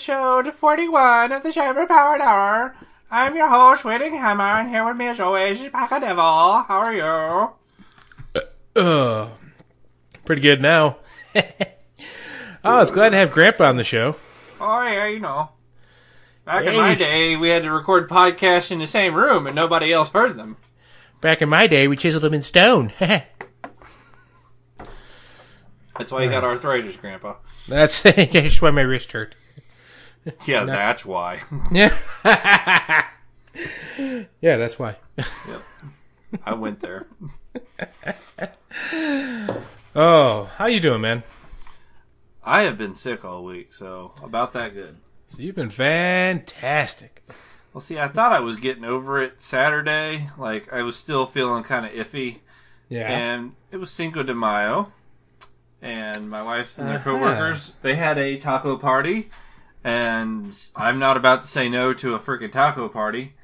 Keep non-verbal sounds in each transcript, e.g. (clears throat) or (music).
episode 41 of the Cyber Powered Hour. I'm your host, Whitting Hammer, and here with me as always is Paca Devil. How are you? Uh, pretty good now. (laughs) oh, I was glad to have Grandpa on the show. Oh, yeah, you know. Back in my day, we had to record podcasts in the same room and nobody else heard them. Back in my day, we chiseled them in stone. (laughs) That's why you got arthritis, Grandpa. That's, (laughs) that's why my wrist hurt. (laughs) Yeah, that's why. Yeah. (laughs) (laughs) yeah, that's why. yep. I went there. Oh, how you doing, man? I have been sick all week, so about that good. So you've been fantastic. Well, see, I thought I was getting over it Saturday. Like, I was still feeling kind of iffy. Yeah. And it was Cinco de Mayo. And my wife and their Uh-huh. coworkers, they had a taco party. And I'm not about to say no to a freaking taco party.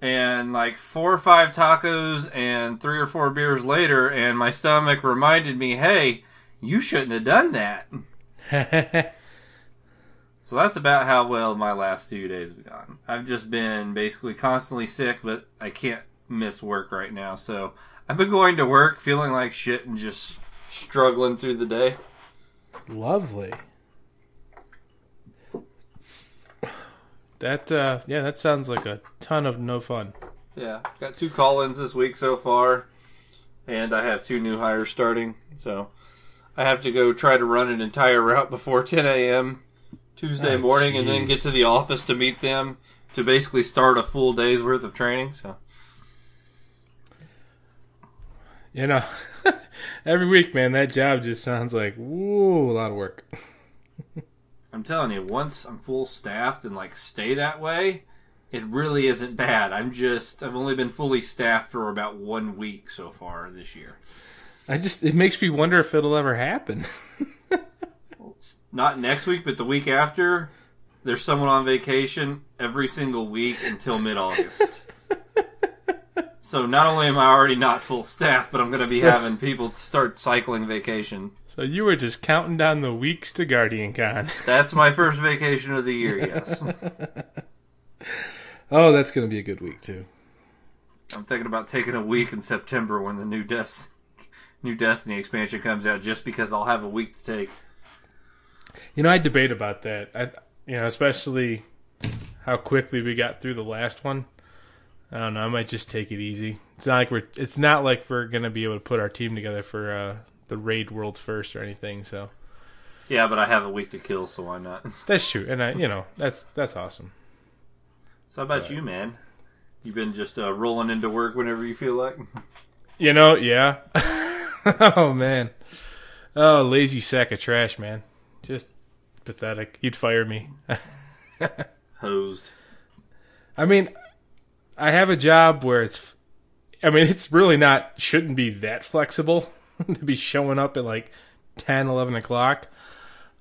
And like four or five tacos and three or four beers later, and my stomach reminded me, hey, you shouldn't have done that. (laughs) So that's about how well my last two days have gone. I've just been basically constantly sick, but I can't miss work right now. So I've been going to work feeling like shit and just struggling through the day. Lovely. That uh yeah, that sounds like a ton of no fun. Yeah, got two call-ins this week so far, and I have two new hires starting. So I have to go try to run an entire (laughs) route before 10 a.m. Tuesday Oh, morning, and then get to the office to meet them to basically start a full day's worth of training. So You know, (laughs) every week, man, that job just sounds like woo, a lot of work. (laughs) I'm telling you, once I'm full staffed and like stay that way, it really isn't bad. I'm just I've only been fully staffed for about one week so far this year. I just it makes me wonder if it'll ever happen. (laughs) Not next week, but the week after. There's someone on vacation every single week until mid August. (laughs) so not only am I already not full staff, but I'm going to be So- having people start cycling vacation. So you were just counting down the weeks to Guardian Con. (laughs) That's my first vacation of the year. Yes, (laughs) oh, that's gonna be a good week too. I'm thinking about taking a week in September when the new Des- new Destiny expansion comes out, just because I'll have a week to take. You know, I debate about that. I, you know, especially how quickly we got through the last one. I don't know. I might just take it easy. It's not like we're. It's not like we're gonna be able to put our team together for uh, the raid worlds first or anything. So Yeah, but I have a week to kill, so why not? (laughs) that's true, and I, you know, that's that's awesome. So how about Right. you, man? You've been just uh, rolling into work whenever you feel like. (laughs) You know, yeah. (laughs) oh man. Oh, lazy sack of trash, man. Just pathetic. You'd fire me. Hosed. I mean, I have a job where it's. I mean, it's really not. Shouldn't be that flexible (laughs) to be showing up at like 10, 11 o'clock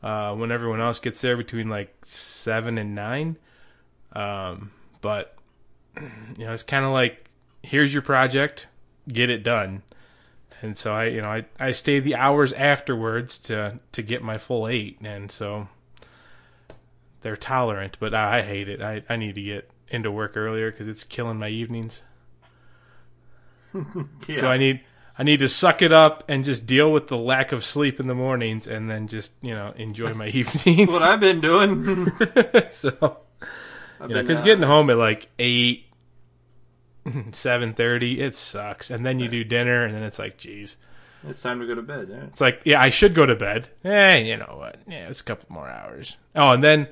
uh, when everyone else gets there between like seven and nine. Um, but (clears throat) you know, it's kind of like here's your project, get it done. And so I, you know, I, I stay the hours afterwards to to get my full eight, and so they're tolerant, but I, I hate it. I, I need to get into work earlier because it's killing my evenings. Yeah. (laughs) So I need I need to suck it up and just deal with the lack of sleep in the mornings, and then just you know enjoy my (laughs) evenings. That's what I've been doing. (laughs) so I've you know, because uh, getting home at like eight, (laughs) seven thirty, it sucks. And then you do dinner, and then it's like, geez, It's time to go to bed. Yeah. it's like, yeah, I should go to bed. Eh, you know what? Yeah, it's a couple more hours. Oh, and then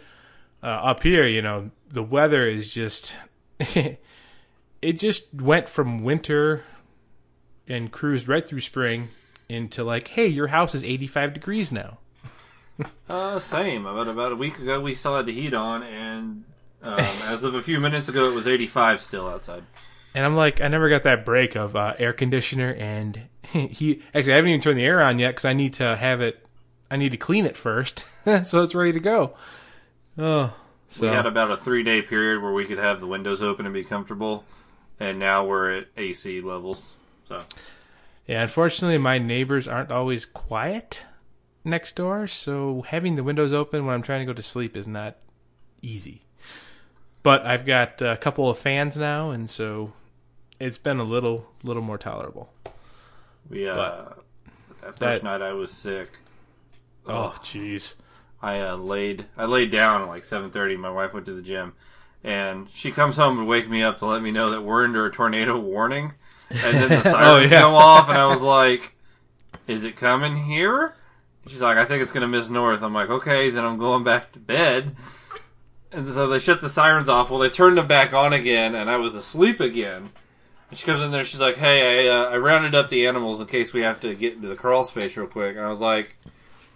uh, up here, you know, the weather is just, it just went from winter and cruised right through spring into like, hey, your house is eighty five degrees now. Uh, same. About about a week ago, we still had the heat on, and um, as of a few minutes ago, it was 85 still outside. And I'm like, I never got that break of uh, air conditioner and (laughs) he. Actually, I haven't even turned the air on yet because I need to have it. I need to clean it first, (laughs) so it's ready to go. Oh, so We had about a three day period where we could have the windows open and be comfortable, and now we're at AC levels. So yeah. Unfortunately, my neighbors aren't always quiet. next door, so having the windows open when I'm trying to go to sleep is not easy. But I've got a couple of fans now, and so it's been a little little more tolerable. We uh, But- that first that- night I was sick. Oh, jeez. I uh, laid I laid down at like seven thirty. My wife went to the gym, and she comes home to wake me up to let me know that we're under a tornado warning. And then the (laughs) sirens yeah. go off, and I was like, "Is it coming here?" She's like, "I think it's gonna miss north." I'm like, "Okay, then I'm going back to bed." And so they shut the sirens off. Well, they turned them back on again, and I was asleep again. And she comes in there. She's like, "Hey, I, uh, I rounded up the animals in case we have to get into the crawl space real quick." And I was like,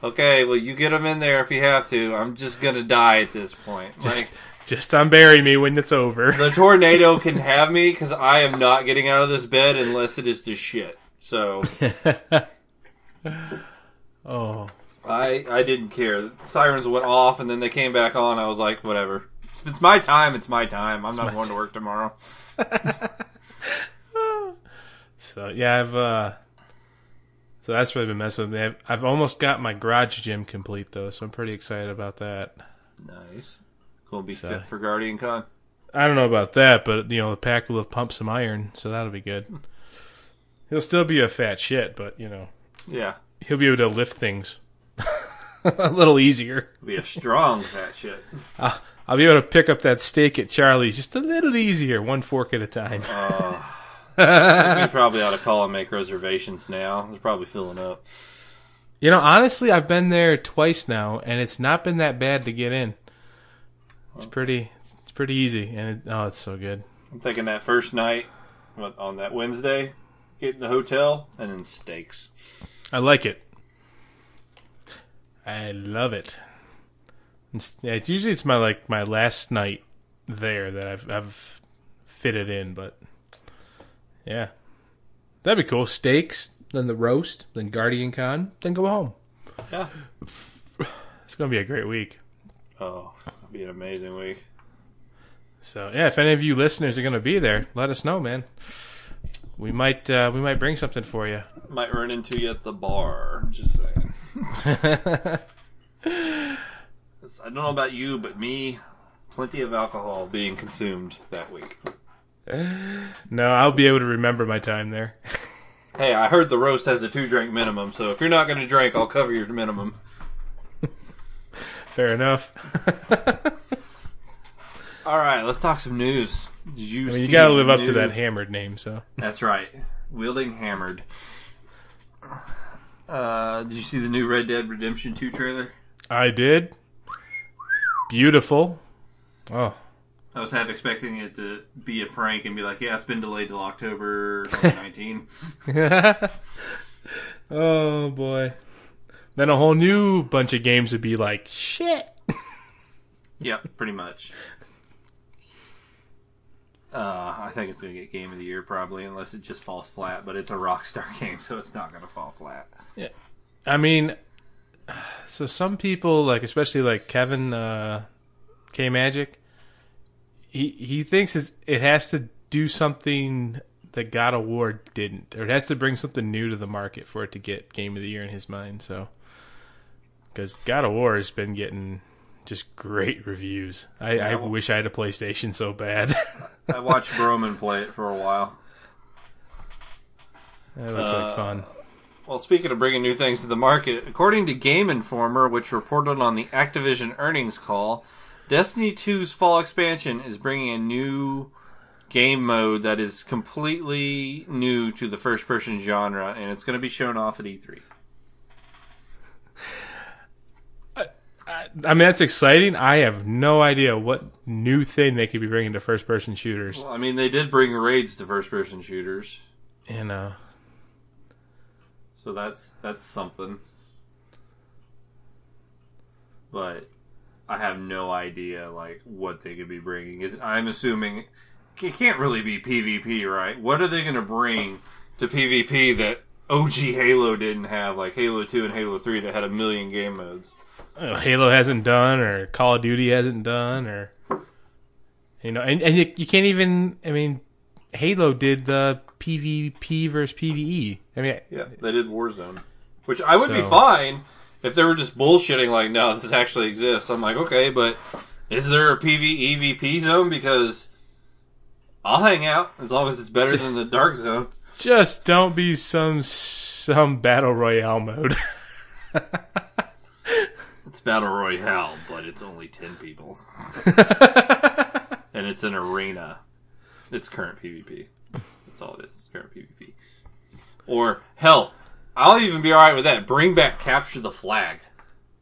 "Okay, well, you get them in there if you have to. I'm just gonna die at this point." Like Just, unbury me when it's over. the tornado can have me because I am not getting out of this bed unless it is to shit. So (laughs) Oh, I I didn't care. Sirens went off and then they came back on. I was like, whatever. If it's my time, it's my time. I'm not my going to work tomorrow. (laughs) so yeah, I've uh, so that's really been messing with me. I've, I've almost got my garage gym complete though, so I'm pretty excited about that. Nice. Gonna be So- fit for Guardian Con. I don't know about that, but you know the pack will have pumped some iron, so that'll be good. He'll still be a fat shit, but you know Yeah. he'll be able to lift things (laughs) a little easier. Be a strong fat shit. I'll, I'll be able to pick up that steak at Charlie's just a little easier, one fork at a time. Uh, (laughs) we probably ought to call and make reservations now. They're probably filling up. You know, honestly, I've been there twice now, and it's not been that bad to get in. It's pretty, it's pretty easy, and it, oh, it's so good. I'm thinking that first night what, on that Wednesday, get in the hotel and then steaks. I like it. I love it. It's, it's usually it's my like my last night there that I've I've fitted in, but yeah, that'd be cool. Steaks, then the roast, then Guardian Con, then go home. Yeah. It's gonna be a great week. Oh, it's gonna be an amazing week. So yeah, if any of you listeners are gonna be there, let us know, man. We might uh, we might bring something for you. Might run into you at the bar. Just saying. (laughs) I don't know about you, but me, plenty of alcohol being consumed that week. no, I'll be able to remember my time there. Hey, I heard the roast has a two drink minimum, so if you're not going to drink, I'll cover your minimum. Fair enough. (laughs) All right, let's talk some news. Did you? I mean, you gotta the live up new- to that hammered name, so. That's right, wielding hammered. Uh, did you see the new Red Dead Redemption Two trailer? I did. Beautiful. Oh, I was half expecting it to be a prank and be like, "Yeah, it's been delayed till October (laughs) 2019." (laughs) oh boy. Then a whole new bunch of games would be like shit. (laughs) yep, pretty much. Uh, I think it's gonna get Game of the Year probably, unless it just falls flat. But it's a Rockstar (laughs) game, so it's not gonna fall flat. Yeah, I mean, so some people like, especially like Kevin uh, K Magic, he he thinks it has to do something that God of War didn't, or it has to bring something new to the market for it to get Game of the Year in his mind. So, because God of War has been getting just great reviews. I, I Yeah, well- wish I had a PlayStation so bad. (laughs) I watched Broman play it for a while. that looks Uh, like fun. Well, speaking of bringing new things to the market, according to Game Informer, which reported on the Activision earnings call, Destiny 2's fall expansion is bringing a new game mode that is completely new to the first person genre, and it's going to be shown off at E E3. I mean, that's exciting. I have no idea what new thing they could be bringing to first person shooters. Well, I mean, they did bring raids to first person shooters, And, know, so that's that's something. But I have no idea like what they could be bringing. Is I'm assuming it can't really be PvP, right? What are they going to bring to PvP that OG Halo didn't have, like Halo 2 and Halo 3 that had a million game modes? Halo hasn't done, or Call of Duty hasn't done, or you know, and and you, you can't even. I mean, Halo did the PvP versus PVE. I mean, Yeah, they did Warzone, which I would be fine if they were just bullshitting, like, no, this actually exists, I'm like, okay, but is there a PvE VP zone? Because I'll hang out as long as it's better than the dark zone. Just don't be some some battle royale mode. (laughs) Battle royale, but it's only ten people, (laughs) and it's an arena. It's current PvP. That's all it is. Current PvP. Or hell, I'll even be all right with that. Bring back capture the flag,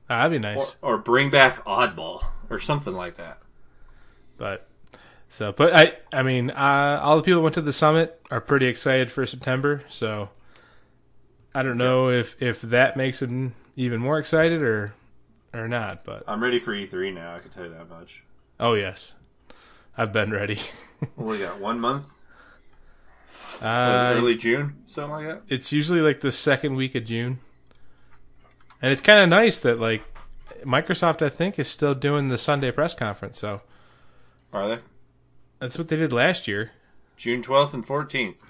That'd be nice. or bring back oddball, or something like that. But so, but I, I mean, uh, all the people who went to the summit are pretty excited for September. So I don't know if if that makes them even more excited or or not. But I'm ready for E3 now. I can tell you that much. oh yes, I've been ready. (laughs) What we got? One month? Uh, early June, something like that. it's usually like the second week of June, and it's kind of nice that like Microsoft, I think, is still doing the Sunday press conference. So Are they? that's what they did last year. June 12th and 14th.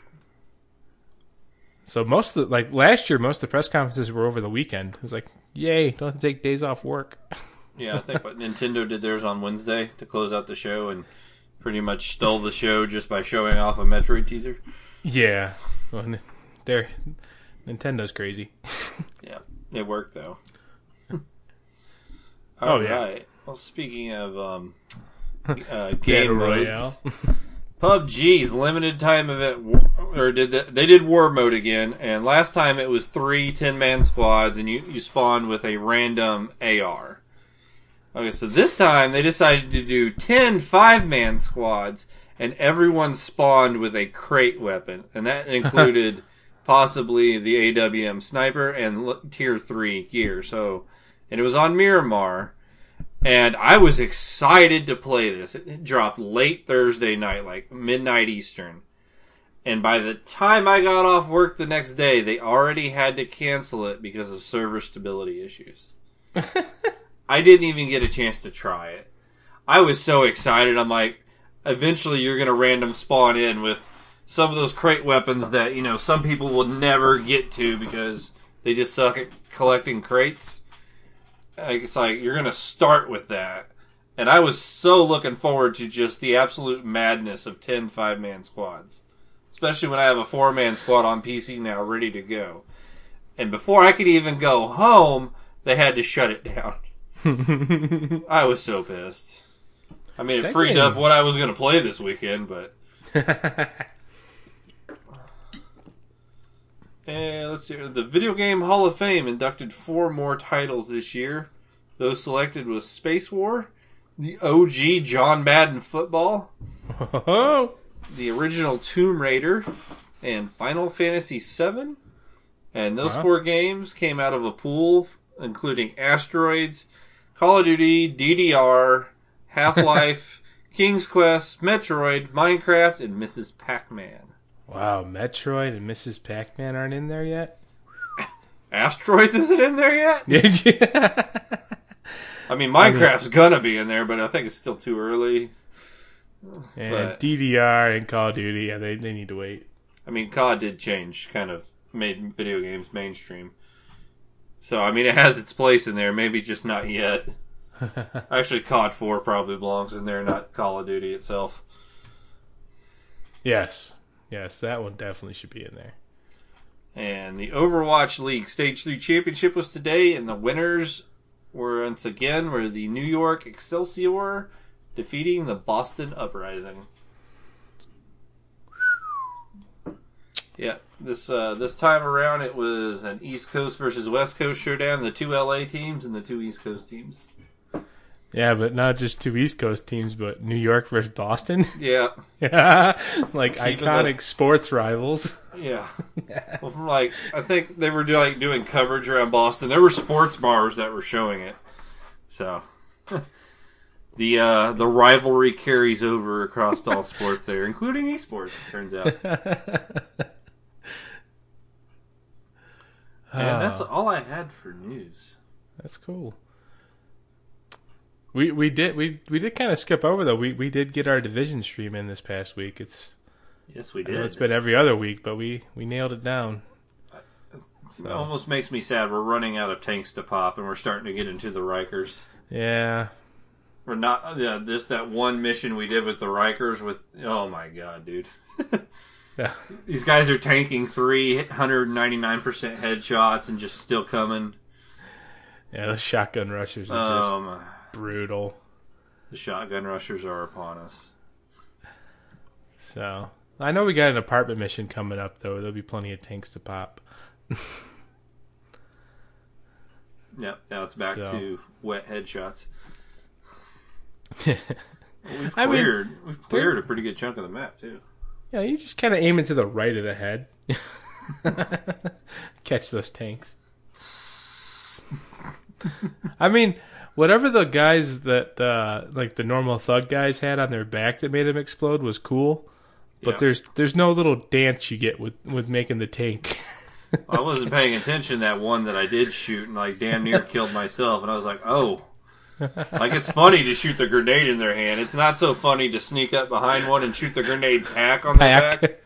So most of the, like last year, most of the press conferences were over the weekend. It was like, yay, don't have to take days off work. (laughs) Yeah, I think what Nintendo did theirs on Wednesday to close out the show and pretty much stole the show just by showing off a Metroid teaser. Yeah, well, they're Nintendo's crazy. (laughs) Yeah, it worked though. Oh, yeah. Well, speaking of um, (laughs) uh, game modes, Royale. PUBG's limited time event, or did the, they did war mode again? And last time it was three 10 man squads, and you you spawned with a random AR. Okay, so this time they decided to do 10 five man squads, and everyone spawned with a crate weapon, and that (laughs) included possibly the AWM sniper and tier three gear. So, and it was on Miramar. And I was excited to play this. It dropped late Thursday night, like midnight Eastern. And by the time I got off work the next day, they already had to cancel it because of server stability issues. (laughs) I didn't even get a chance to try it. I was so excited. I'm like, eventually you're going to random spawn in with some of those crate weapons that, you know, some people will never get to because they just suck at collecting crates. It's like you're going to start with that. And I was so looking forward to just the absolute madness of 10 five man squads. Especially when I have a four man squad on PC now ready to go. And before I could even go home, they had to shut it down. (laughs) I was so pissed. I mean, it That freed game- up what I was going to play this weekend, but. (laughs) And let's see. The Video Game Hall of Fame inducted four more titles this year. Those selected was Space War, the OG John Madden Football, (laughs) the original Tomb Raider, and Final Fantasy VII. And those Wow. four games came out of a pool including Asteroids, Call of Duty, DDR, Half Life, (laughs) King's Quest, Metroid, Minecraft, and Mrs. Pac Man. Wow! Metroid and Mrs. Pac-Man aren't in there yet. Asteroids isn't in there yet? (laughs) Did you? I mean, Minecraft's gonna be in there, but I think it's still too early. and But- DDR and Call of Duty, yeah, they they need to wait. I mean, COD did change, kind of made video games mainstream. So, I mean, it has its place in there, maybe just not yet. (laughs) Actually, COD 4 probably belongs in there, not Call of Duty itself. yes, yes, that one definitely should be in there. And the Overwatch League Stage 3 Championship was today, and the winners were once again were the New York Excelsior defeating the Boston Uprising. Yeah, this uh, this time around it was an East Coast versus West Coast showdown. The two LA teams and the two East Coast teams. Yeah, but not just two East Coast teams, but New York versus Boston. (laughs) Yeah, yeah, (laughs) like Keeping iconic the- sports rivals. (laughs) yeah. well, like I think they were doing doing coverage around Boston. There were sports bars that were showing it, so the uh, the rivalry carries over across all sports there, including esports. it Turns out, and that's Ah, all I had for news. that's cool. We we did we we did kind of skip over though. We we did get our division stream in this past week. It's Yes, we did. it's been every other week, but we we nailed it down. It almost makes me sad. We're running out of tanks to pop, and we're starting to get into the Rikers. Yeah. We're not. Yeah, just that one mission we did with the Rikers. With oh my god, dude. Yeah. (laughs) (laughs) These guys are tanking 399% headshots and just still coming. Yeah, the shotgun rushers are just Um, brutal. the shotgun rushers are upon us. So I know we got an apartment mission coming up though. There'll be plenty of tanks to pop. (laughs) Yep, now it's back So. to wet headshots. (laughs) We've I mean- cleared, we've cleared a pretty good chunk of the map too. Yeah, you just kind of aim into the right of the head. (laughs) Catch those tanks. I mean, whatever the guys that uh, like the normal thug guys had on their back that made them explode was cool. But Yeah. there's there's no little dance you get with with making the tank. (laughs) I wasn't paying attention that one that I did shoot and like damn near killed myself, and I was like, oh. Like it's funny to shoot the grenade in their hand. It's not so funny to sneak up behind one and shoot the grenade pack on their back.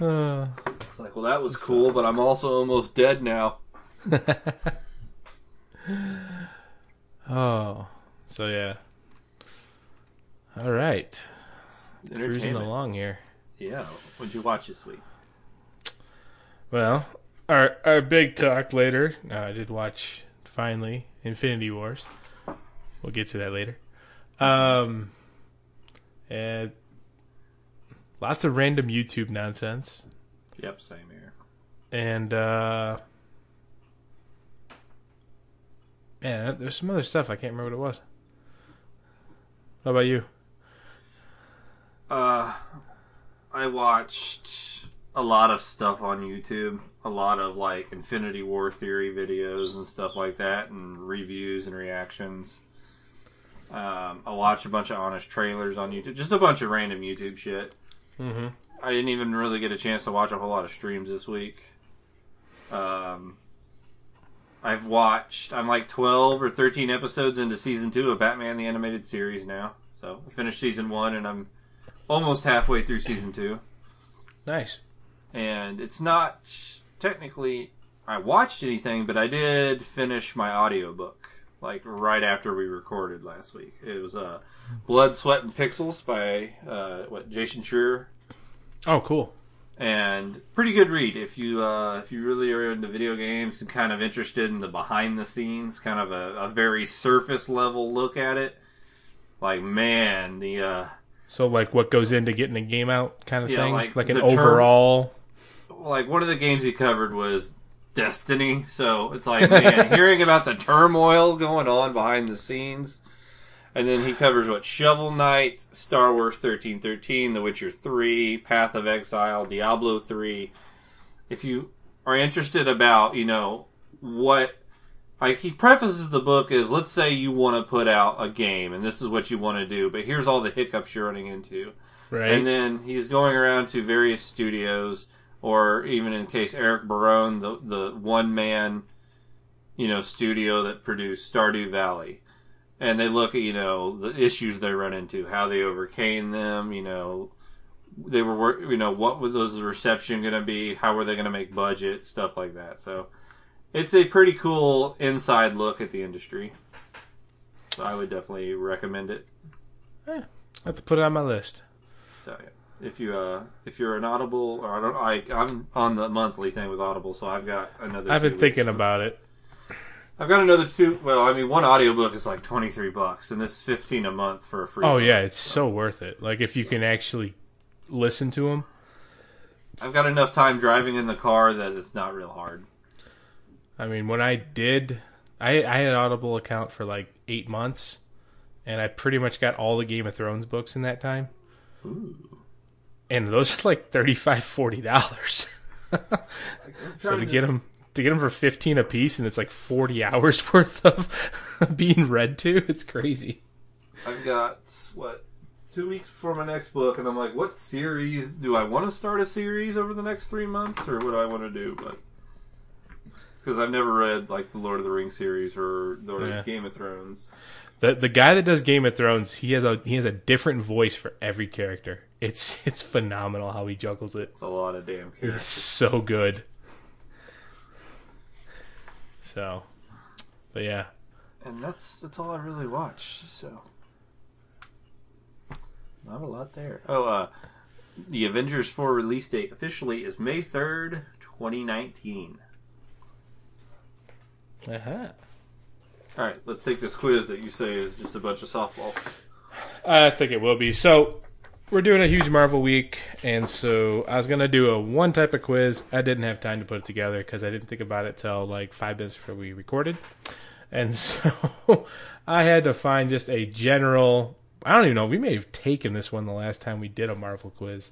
Uh, (laughs) It's like, well, that was cool, but I'm also almost dead now. (laughs) (sighs) oh, so yeah. All right, cruising along here. Yeah. What'd you watch this week? Well, our our big talk later. Uh, I did watch finally Infinity Wars. We'll get to that later. Um, and lots of random YouTube nonsense, Yep, same here. and uh, yeah, there's some other stuff I can't remember what it was. How about you? Uh, I watched a lot of stuff on YouTube. A lot of like Infinity War theory videos and stuff like that, and reviews and reactions. Um, I watched a bunch of honest trailers on YouTube. Just a bunch of random YouTube shit. Mm-hmm. I didn't even really get a chance to watch a whole lot of streams this week. Um, I've watched. I'm like 12 or 13 episodes into season two of Batman the Animated Series now. So I finished season one, and I'm almost halfway through season two. Nice. And it's not technically I watched anything, but I did finish my audiobook like right after we recorded last week. It was uh, Blood, Sweat, and Pixels by uh, what Jason Schreier Oh, cool. And pretty good read if you uh, if you really are into video games and kind of interested in the behind the scenes, kind of a, a very surface level look at it. Like man, the uh, So, like, what goes into getting a game out, kind of Yeah, thing, like like, an term- overall. like one of the games he covered was Destiny, so it's like man, (laughs) hearing about the turmoil going on behind the scenes. And then he covers what Shovel Knight, Star Wars thirteen thirteen, The Witcher three, Path of Exile, Diablo three. If you are interested about, you know, what like he prefaces the book is let's say you want to put out a game and this is what you want to do, but here's all the hiccups you're running into. Right. And then he's going around to various studios, or even in case Eric Barone, the the one man, you know, studio that produced Stardew Valley, and they look at you know the issues they run into, how they overcame them, you know, they were you know what was the reception going to be, how were they going to make budget, stuff like that. So it's a pretty cool inside look at the industry. So I would definitely recommend it. I have to put it on my list. So yeah. if you uh if you're an Audible or I don't I I'm on the monthly thing with Audible, so I've got another. I've been thinking about it. I've got another two. Well, I mean, one audiobook is like twenty three bucks, and this is fifteen a month for a free. Oh one. yeah, it's so worth it. Like if you can actually listen to them. I've got enough time driving in the car that it's not real hard. I mean, when I did, I I had an Audible account for like eight months, and I pretty much got all the Game of Thrones books in that time. Ooh. And those are like 35 40 dollars. (laughs) so to get them to get them for 15 a piece, and it's like 40 (laughs) hours worth of (laughs) being read to. It's crazy. I've got what two weeks before my next book, and I'm like, what series do I want to start a series over the next three months, or what do I want to do? But because I've never read like the Lord of the Rings series or the Yeah. Game of Thrones. The the guy that does Game of Thrones, he has a he has a different voice for every character. It's it's phenomenal how he juggles it. It's a lot of damn It's so good. So, but yeah, And that's that's all I really watch. So not a lot there. Oh, uh, the Avengers 4 release date officially is May 3rd, 2019. uh-huh. All right, let's take this quiz that you say is just a bunch of softball. I think it will be. So, we're doing a huge Marvel week, and so I was gonna do a one type of quiz. I didn't have time to put it together because I didn't think about it till like five minutes before we recorded, and (laughs) so I had to find just a general. I don't even know. We may have taken this one the last time we did a Marvel quiz,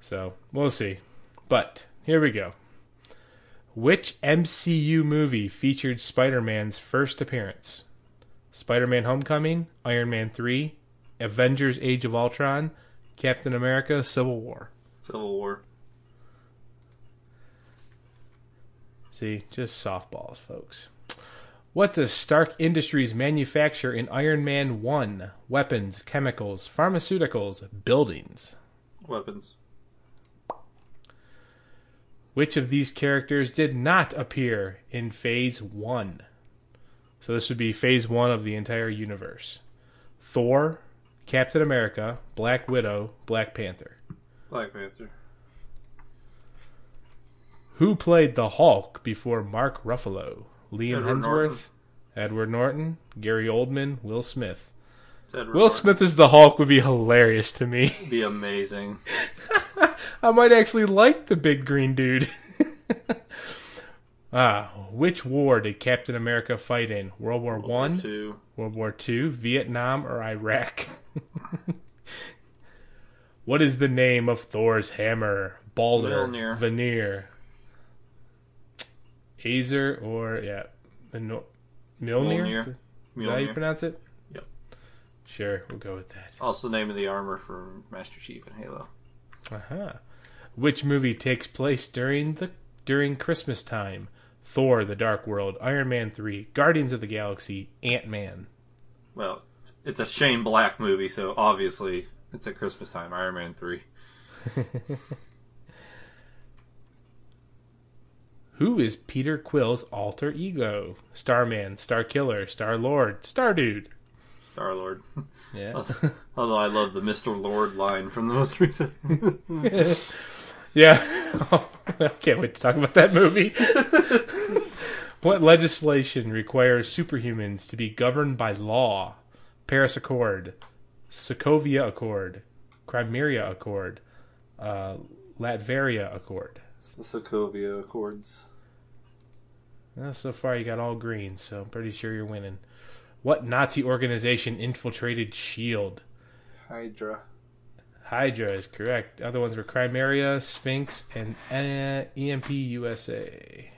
so we'll see. But here we go. Which MCU movie featured Spider-Man's first appearance? Spider-Man: Homecoming, Iron Man 3, Avengers: Age of Ultron, Captain America: Civil War. Civil War. See, just softballs, folks. What does Stark Industries manufacture in Iron Man 1? Weapons, chemicals, pharmaceuticals, buildings. Weapons. Which of these characters did not appear in Phase 1? So this would be Phase 1 of the entire universe. Thor, Captain America, Black Widow, Black Panther. Black Panther. Who played the Hulk before Mark Ruffalo? Liam Edward Hemsworth, Norton. Edward Norton, Gary Oldman, Will Smith. Edward Will Norton. Smith as the Hulk would be hilarious to me. Be amazing. (laughs) I might actually like the big green dude. (laughs) ah, which war did Captain America fight in? World War One. World War Two, Vietnam, or Iraq? (laughs) what is the name of Thor's hammer? Balder, Mjolnir. Veneer, Azer, or yeah, Mjolnir? Mjolnir. Is that how you pronounce it? Yep. Sure, we'll go with that. Also, the name of the armor for Master Chief in Halo. Uh-huh. Which movie takes place during the during Christmas time? Thor: The Dark World, Iron Man 3, Guardians of the Galaxy, Ant-Man. Well, it's a Shane Black movie, so obviously it's at Christmas time. Iron Man 3. (laughs) Who is Peter Quill's alter ego? Starman, Starkiller, Star-Lord, Stardude. Star Lord. (laughs) Yeah. Although I love the Mr. Lord line from the most recent. (laughs) yeah. I can't wait to talk about that movie. what legislation requires superhumans to be governed by law? Paris Accord, Sokovia Accord, Crimea Accord, uh, Latveria Accord. it's the Sokovia Accords. Well, so far, you got all green, so I'm pretty sure you're winning. What Nazi organization infiltrated SHIELD? Hydra. Hydra is correct. Other ones were Crimea, Sphinx, and uh, EMP USA.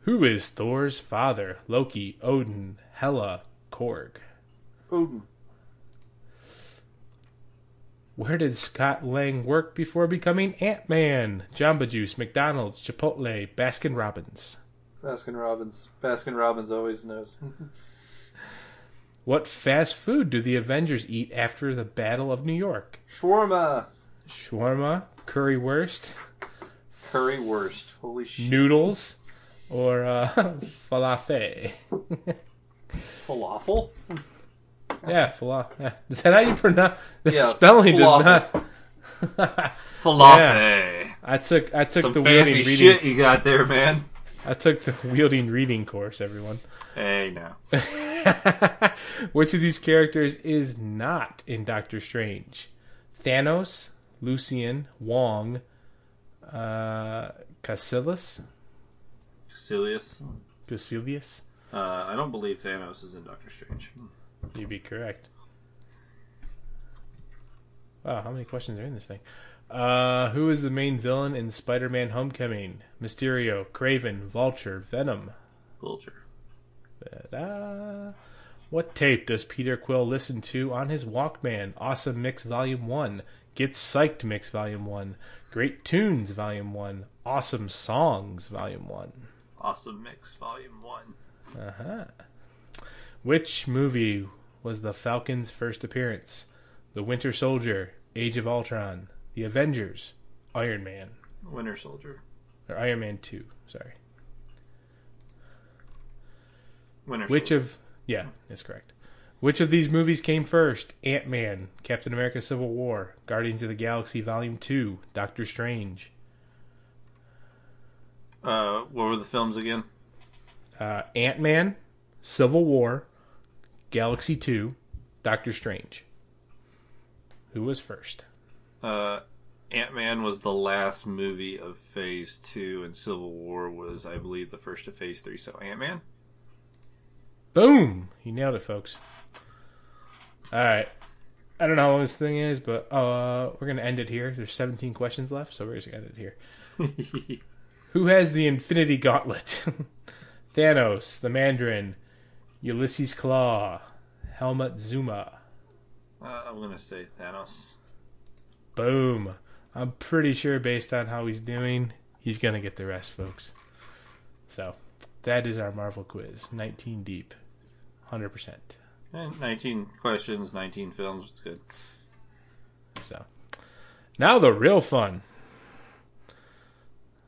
Who is Thor's father? Loki, Odin, Hela, Korg. Odin. Where did Scott Lang work before becoming Ant Man? Jamba Juice, McDonald's, Chipotle, Baskin Robbins. Baskin Robbins. Baskin Robbins always knows. (laughs) What fast food do the Avengers eat after the Battle of New York? Shawarma. Shawarma, currywurst, Currywurst. Holy shit. noodles, or uh, (laughs) falafel? (laughs) Falafel? Yeah, falafel. Is that how you pronounce? The Yeah, spelling does not. Falafel. (laughs) I took I took Some the fancy wielding shit reading. you got there, man. I took the wielding reading course. Everyone. Hey, now. (laughs) Which of these characters is not in Doctor Strange? Thanos, Lucian, Wong, uh, Casillas, Caecilius. Caecilius. Uh, I don't believe Thanos is in Doctor Strange. You'd be correct. Wow, how many questions are in this thing? Uh, who is the main villain in Spider-Man: Homecoming? Mysterio, Kraven, Vulture, Venom. Vulture. Ta-da. What tape does Peter Quill listen to on his Walkman? Awesome Mix Volume 1, Get Psyched Mix Volume 1, Great Tunes Volume 1, Awesome Songs Volume 1. Awesome Mix, Volume 1. Uh-huh. Which movie was the Falcon's first appearance? The Winter Soldier, Age of Ultron, The Avengers, Iron Man, Winter Soldier. or Iron Man 2, sorry. Winter Which Soldier. of yeah, that's correct. Which of these movies came first? Ant Man, Captain America: Civil War, Guardians of the Galaxy Volume Two, Doctor Strange, uh, what were the films again? uh, Ant Man, Civil War, Galaxy Two, Doctor Strange. Who was first? Uh, Ant Man was the last movie of Phase Two, and Civil War was, I believe, the first of Phase Three. So Ant Man. Boom! You nailed it, folks. All right. I don't know how long this thing is, but uh, we're gonna end it here. There's 17 questions left, so we're just gonna end it here. (laughs) Who has the Infinity Gauntlet? (laughs) Thanos, the Mandarin, Ulysses Klaue, Helmut Zemo. Uh, I'm gonna say Thanos. Boom. I'm pretty sure, based on how he's doing, he's gonna get the rest, folks. So, that is our Marvel quiz. 19 deep, 100%. And 19 questions, 19 films. It's good. So, now the real fun.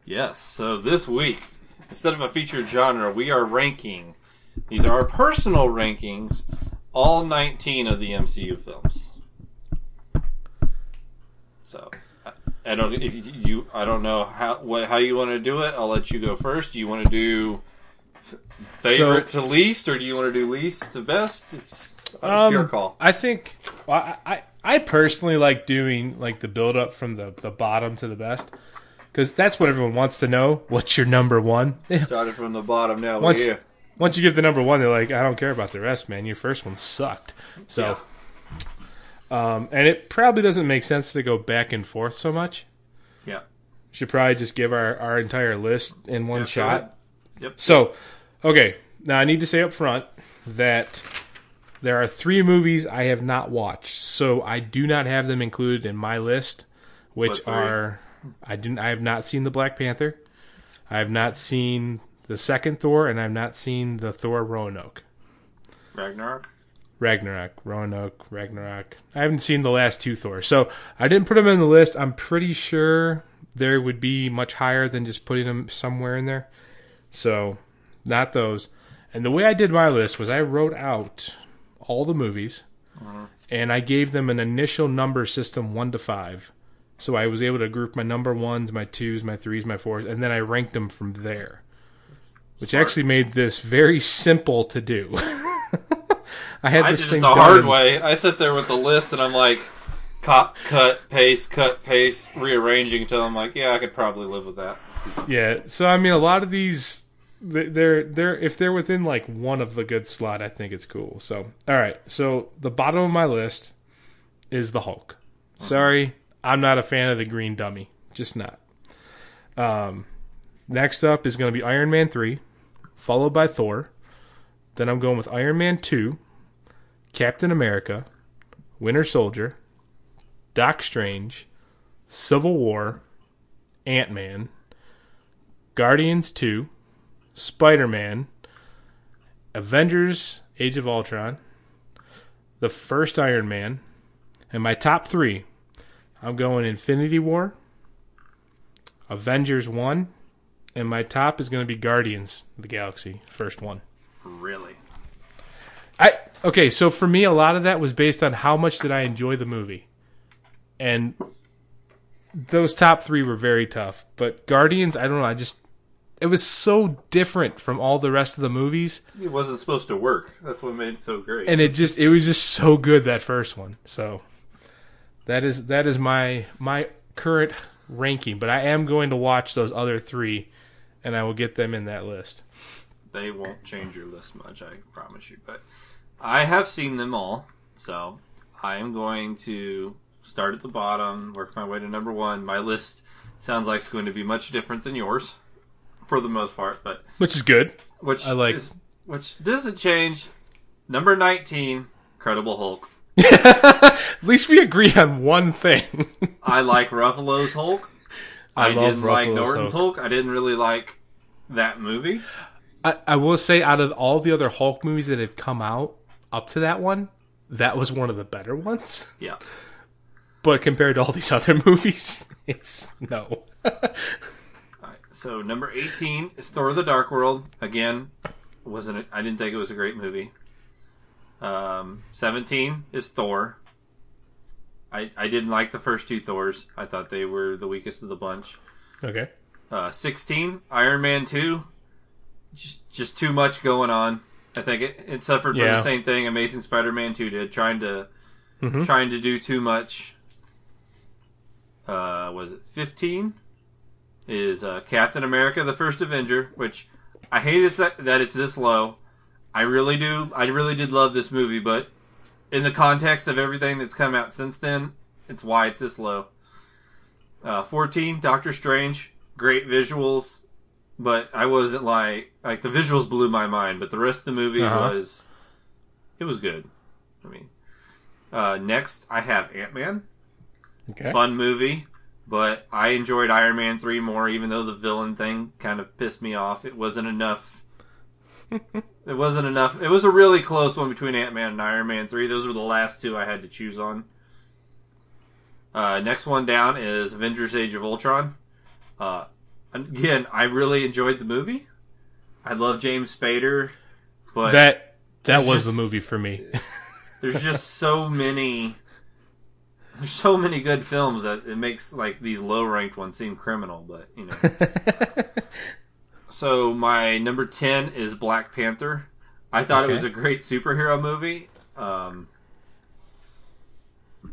Yes. So this week, instead of a featured genre, we are ranking. These are our personal rankings. All 19 of the MCU films. So, I- don't if you, I don't know how what, how you want to do it. I'll let you go first. Do you want to do favorite to least, or do you want to do least to best? It's, it's your Um, call. I think I, I I personally like doing like the build up from the the bottom to the best because that's what everyone wants to know. What's your number one? Started from the bottom now. Once- yeah. Once you give the number one, they're like, I don't care about the rest, man. Your first one sucked. So, um, and it probably doesn't make sense to go back and forth so much. Yeah. Should probably just give our our entire list in one Yeah, shot. Yep. So, okay, now I need to say up front that there are three movies I have not watched, so I do not have them included in my list, which are I didn't I have not seen the Black Panther, I have not seen the second Thor, and I've not seen the Thor Roanoke. Ragnarok. Ragnarok, Roanoke, Ragnarok. I haven't seen the last two Thor, so I didn't put them in the list. I'm pretty sure there would be much higher than just putting them somewhere in there. So, not those. And the way I did my list was I wrote out all the movies, mm-hmm. and I gave them an initial number system one to five. So I was able to group my number ones, my twos, my threes, my fours, and then I ranked them from there. Which Smart. actually made this very simple to do. (laughs) I had I this thing the done hard way. I sit there with the list and I'm like, cut, cut, paste, cut, paste, rearranging until I'm like, yeah, I could probably live with that. Yeah. So I mean, a lot of these, they- they're they're if they're within like one of the good slot, I think it's cool. So all right. So the bottom of my list is the Hulk. Sorry, I'm not a fan of the green dummy. Just not. Um, next up is going to be Iron Man three, followed by Thor. Then I'm going with Iron Man two, Captain America, Winter Soldier, Doc Strange, Civil War, Ant Man. Guardians 2, Spider Man, Avengers Age of Ultron, the first Iron Man, and my top three I'm going Infinity War, Avengers 1, and my top is going to be Guardians of the Galaxy, first one. Really? I okay, so for me, a lot of that was based on how much did I enjoy the movie, and those top three were very tough. But Guardians, I don't know, I just it was so different from all the rest of the movies, It wasn't supposed to work. That's what made it so great. and it just it was just so good that first one. So that is that is my my current ranking. But I am going to watch those other three, and I will get them in that list. they won't change your list much, I promise you. But I have seen them all, so I am going to start at the bottom, work my way to number one. My list sounds like it's going to be much different than yours, for the most part, but Which is good. which I like- is, which doesn't change. Number nineteen, Credible Hulk. (laughs) At least we agree on one thing. I like Ruffalo's Hulk. I I, didn't like Norton's Hulk. Hulk. I didn't really like that movie. I, I will say, out of all the other Hulk movies that had come out up to that one, that was one of the better ones. (laughs) Yeah. but compared to all these other (laughs) movies, it's no. So number eighteen is Thor: The Dark World. Again, wasn't it? I didn't think it was a great movie. Um, Seventeen is Thor. I I didn't like the first two Thors. I thought they were the weakest of the bunch. Okay. Uh, Sixteen, Iron Man Two. Just just too much going on. I think it, it suffered from the same thing Amazing Spider-Man Two did, trying to Mhm. trying to do too much. Uh, was it fifteen? Is uh, Captain America: The First Avenger, which I hate it that, that it's this low. I really do. I really did love this movie, but in the context of everything that's come out since then, it's why it's this low. Uh, Fourteen, Doctor Strange, great visuals, but I wasn't like like the visuals blew my mind, but the rest of the movie Uh-huh. was it was good. I mean, uh, next I have Ant Man Okay. fun movie, but I enjoyed Iron Man 3 more, even though the villain thing kind of pissed me off. It wasn't enough. (laughs) it wasn't enough. It was a really close one between Ant Man and Iron Man 3. Those were the last two I had to choose on. Uh, next one down is Avengers Age of Ultron. Uh, again, I really enjoyed the movie. I love James Spader, but that that was just- the movie for me. (laughs) there's just so many there's so many good films that it makes like these low ranked ones seem criminal but you know (laughs) so my number 10 is black panther. I thought it was a great superhero movie. Um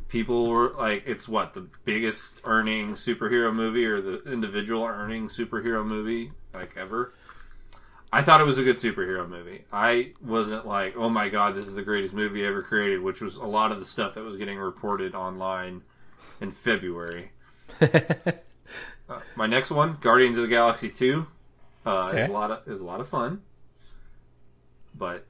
people were like it's what the biggest earning superhero movie or the individual earning superhero movie like ever? I thought it was a good superhero movie. I wasn't like, oh my god, this is the greatest movie ever created, which was a lot of the stuff that was getting reported online in February. (laughs) Uh, my next one, Guardians of the Galaxy Two, uh, Okay. is a lot of is a lot of fun, but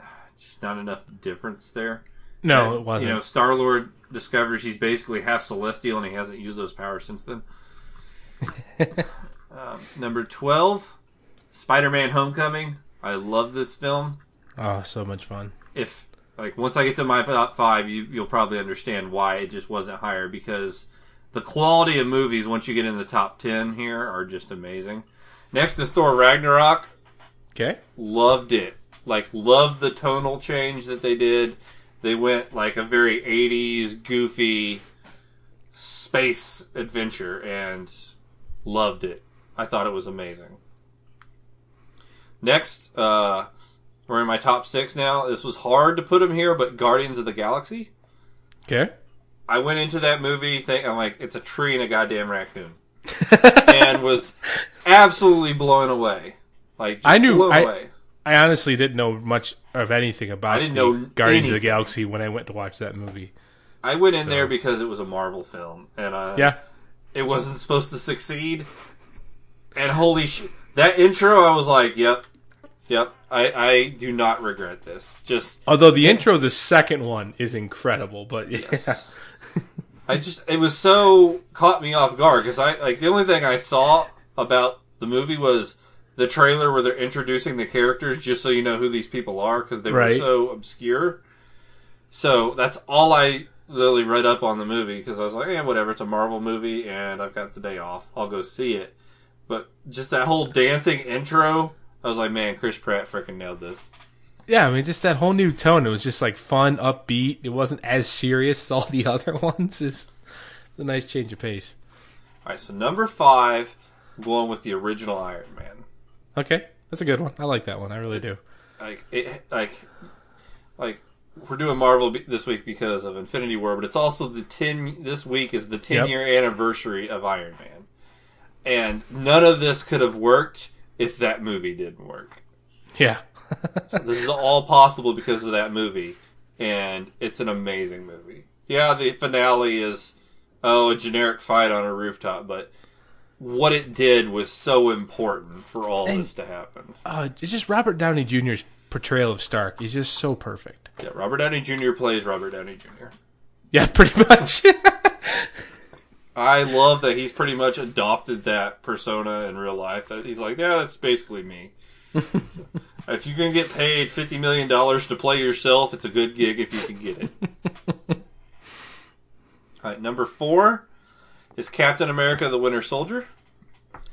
uh, just not enough difference there. no, And, it wasn't. You know, Star Lord discovers he's basically half celestial, and he hasn't used those powers since then. (laughs) um, number twelve, Spider-Man: Homecoming. I love this film. oh, so much fun. If like once I get to my top five, you you'll probably understand why it just wasn't higher because the quality of movies once you get in the top ten here are just amazing. Next is Thor Ragnarok Okay. loved it. Like loved the tonal change that they did. They went like a very 80s goofy space adventure and loved it. I thought it was amazing. Next, uh we're in my top 6 now. This was hard to put them here, but Guardians of the Galaxy. Okay. I went into that movie think I'm like it's a tree and a goddamn raccoon. (laughs) and was absolutely blown away. Like just I knew- blown I- away. I honestly didn't know much of anything about I didn't know Guardians of the. Galaxy when I went to watch that movie. I went in So- there because it was a Marvel film, and uh, Yeah. it wasn't supposed to succeed. And holy shit, that intro! I was like, "Yep, yep." I I do not regret this. Just Although the intro, the second one, is incredible, but yeah. Yes. I just it was so caught me off guard because I like the only thing I saw about the movie was the trailer where they're introducing the characters just so you know who these people are because they were so obscure. So that's all I really read up on the movie because I was like, yeah, whatever, it's a Marvel movie and I've got the day off, I'll go see it. But just that whole dancing intro, I was like, man, Chris Pratt freaking nailed this. Yeah, I mean, just that whole new tone. It was just like fun, upbeat. It wasn't as serious as all the (laughs) other ones. It's a nice change of pace. All right, so number five, going with the original Iron Man. Okay, that's a good one. I like that one. I really do. like it like like we're doing Marvel be- this week because of Infinity War, but it's also the ten. This week is the ten Yep. year anniversary of Iron Man, and none of this could have worked if that movie didn't work. Yeah. This is all possible because of that movie, and it's an amazing movie. Yeah, the finale is oh a generic fight on a rooftop, but what it did was so important for all And- this to happen. uh, it's just Robert Downey Jr.'s portrayal of Stark. He's just so perfect. Yeah, Robert Downey Jr. plays Robert Downey Jr. Yeah, (laughs) pretty much. (laughs) I love that he's pretty much adopted that persona in real life. That he's like, yeah, that's basically me. So, (laughs) if you can get paid fifty million dollars to play yourself, it's a good gig if you can get it. All right, number four is Captain America: The Winter Soldier.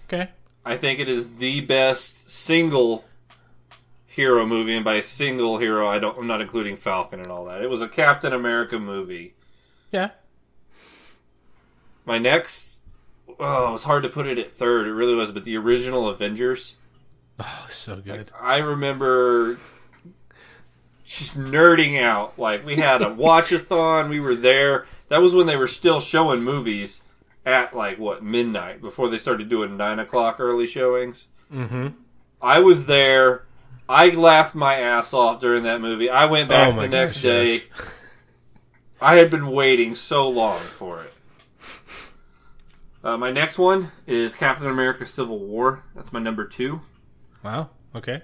Okay. I think it is the best single hero movie, and by single hero, I don't. I'm not including Falcon and all that. It was a Captain America movie. Yeah. My next, oh, it was hard to put it at third. It really was, but the original Avengers. Oh, so good. I remember just nerding out. Like we had a (laughs) watch-a-thon. We were there. That was when they were still showing movies at like what midnight before they started doing nine o'clock early showings. Mm-hmm. I was there. I laughed my ass off during that movie. I went back Oh the next day. I had been waiting so long for it. Uh, my next one is Captain America: Civil War. That's my number two. Wow. Okay.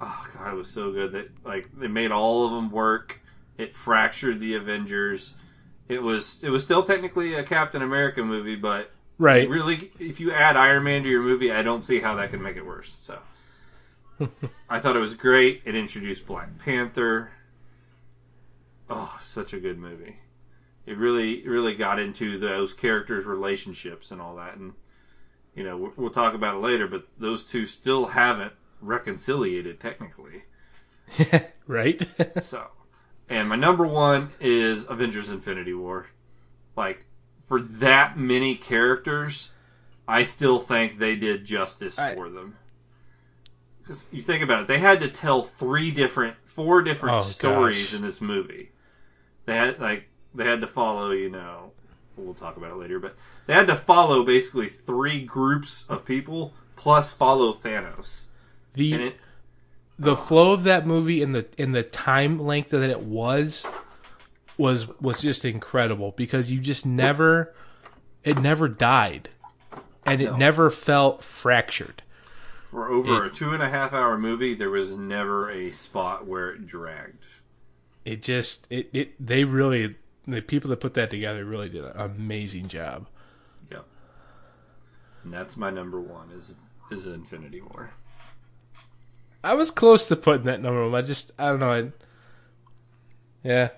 Oh god, it was so good that like they made all of them work. It fractured the Avengers. It was it was still technically a Captain America movie, but Right. really, if you add Iron Man to your movie, I don't see how that can make it worse. So, (laughs) I thought it was great. It introduced Black Panther. Oh, such a good movie. It really, really got into those characters' relationships and all that. And you know, we'll- we'll talk about it later. But those two still haven't reconciliated technically. (laughs) right. So, and my number one is Avengers: Infinity War. Like for that many characters, I still think they did justice I- for them. Because you think about it, they had to tell three different, four different Oh, stories gosh. in this movie. They had like they had to follow, you know, we'll talk about it later, but they had to follow basically three groups of people plus follow Thanos. the And it the flow of that movie and the in the time length that it was was was just incredible because you just never it never died and it never felt fractured. For over a two and a half hour movie, there was never a spot where it dragged. It just it, it they really the people that put that together really did an amazing job. Yep. And that's my number one is is Infinity War. I was close to putting that number one. I just I don't know. I, yeah,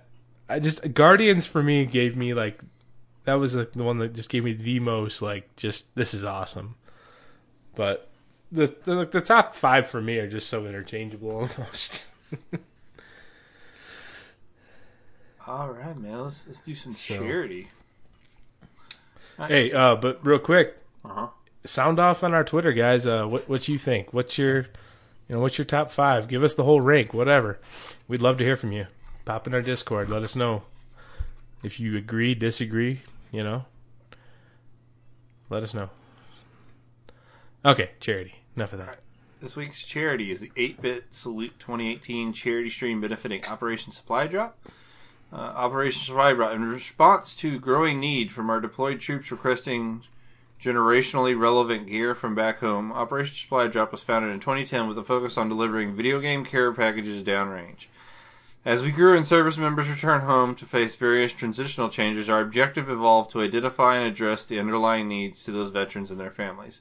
I just Guardians for me gave me like that was like the one that just gave me the most like just this is awesome. But the the, the top five for me are just so interchangeable (laughs) almost. All right, man. Let's let's do some So- charity. hey, uh, but real quick, uh huh. sound off on our Twitter, guys. Uh, what what you think? What's your you know what's your top five? Give us the whole rank, whatever. We'd love to hear from you. Pop in our Discord. Let us know if you agree, disagree. You know, let us know. Okay, charity. Enough of that. This week's charity is the 8-Bit Salute 2018 charity stream benefiting Operation Supply Drop. Uh, Operation Supply Drop, in response to growing need from our deployed troops requesting generationally relevant gear from back home, Operation Supply Drop was founded in 2010 with a focus on delivering video game care packages downrange. As we grew and service members returned home to face various transitional changes, our objective evolved to identify and address the underlying needs to those veterans and their families.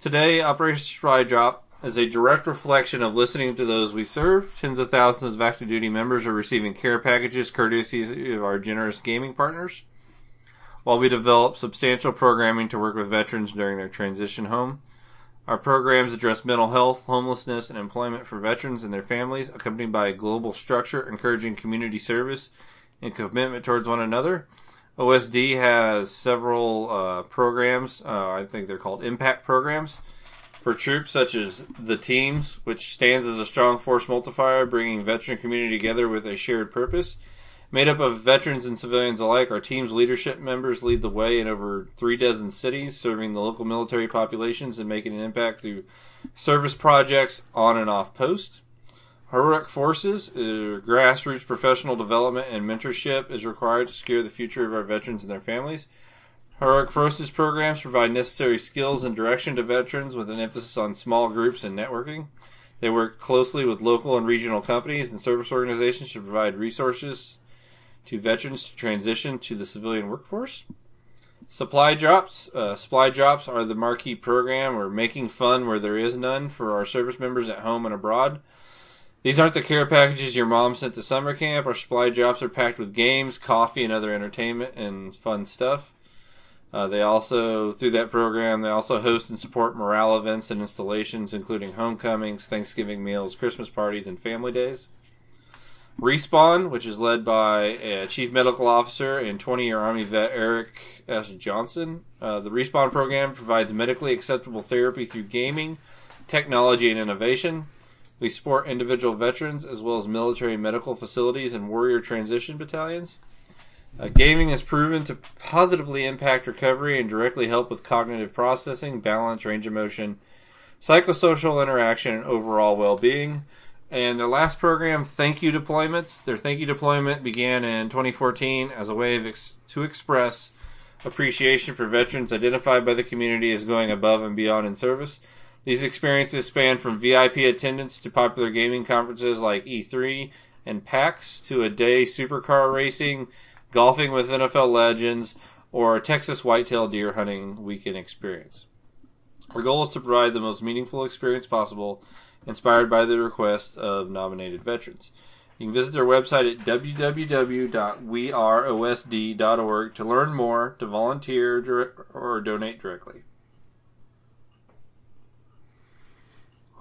Today, Operation Supply Drop is a direct reflection of listening to those we serve. Tens of thousands of active duty members are receiving care packages courtesy of our generous gaming partners, while we develop substantial programming to work with veterans during their transition home. Our programs address mental health, homelessness, and employment for veterans and their families, accompanied by a global structure encouraging community service and commitment towards one another. OSD has several uh, programs. Uh, I think they're called impact programs for troops such as the teams, which stands as a strong force multiplier, bringing veteran community together with a shared purpose. Made up of veterans and civilians alike, our team's leadership members lead the way in over three dozen cities, serving the local military populations and making an impact through service projects on and off post. Heroic Forces, uh, grassroots professional development and mentorship is required to secure the future of our veterans and their families. Heroic Forces programs provide necessary skills and direction to veterans with an emphasis on small groups and networking. They work closely with local and regional companies and service organizations to provide resources to veterans to transition to the civilian workforce. Supply drops. Uh, supply drops are the marquee program or making fun where there is none for our service members at home and abroad. These aren't the care packages your mom sent to summer camp. Our supply drops are packed with games, coffee, and other entertainment and fun stuff. Uh, they also, through that program, they also host and support morale events and installations, including homecomings, Thanksgiving meals, Christmas parties, and family days. Respawn, which is led by a Chief Medical Officer and 20 year Army vet Eric S. Johnson. Uh, the Respawn program provides medically acceptable therapy through gaming, technology, and innovation. We support individual veterans as well as military medical facilities and warrior transition battalions. Uh, gaming is proven to positively impact recovery and directly help with cognitive processing, balance, range of motion, psychosocial interaction, and overall well being. And their last program, Thank You Deployments, their Thank You Deployment began in 2014 as a way ex- to express appreciation for veterans identified by the community as going above and beyond in service. These experiences span from VIP attendance to popular gaming conferences like E3 and PAX to a day supercar racing, golfing with NFL legends, or a Texas whitetail deer hunting weekend experience. Our goal is to provide the most meaningful experience possible, inspired by the requests of nominated veterans. You can visit their website at www.weareosd.org to learn more, to volunteer, or donate directly.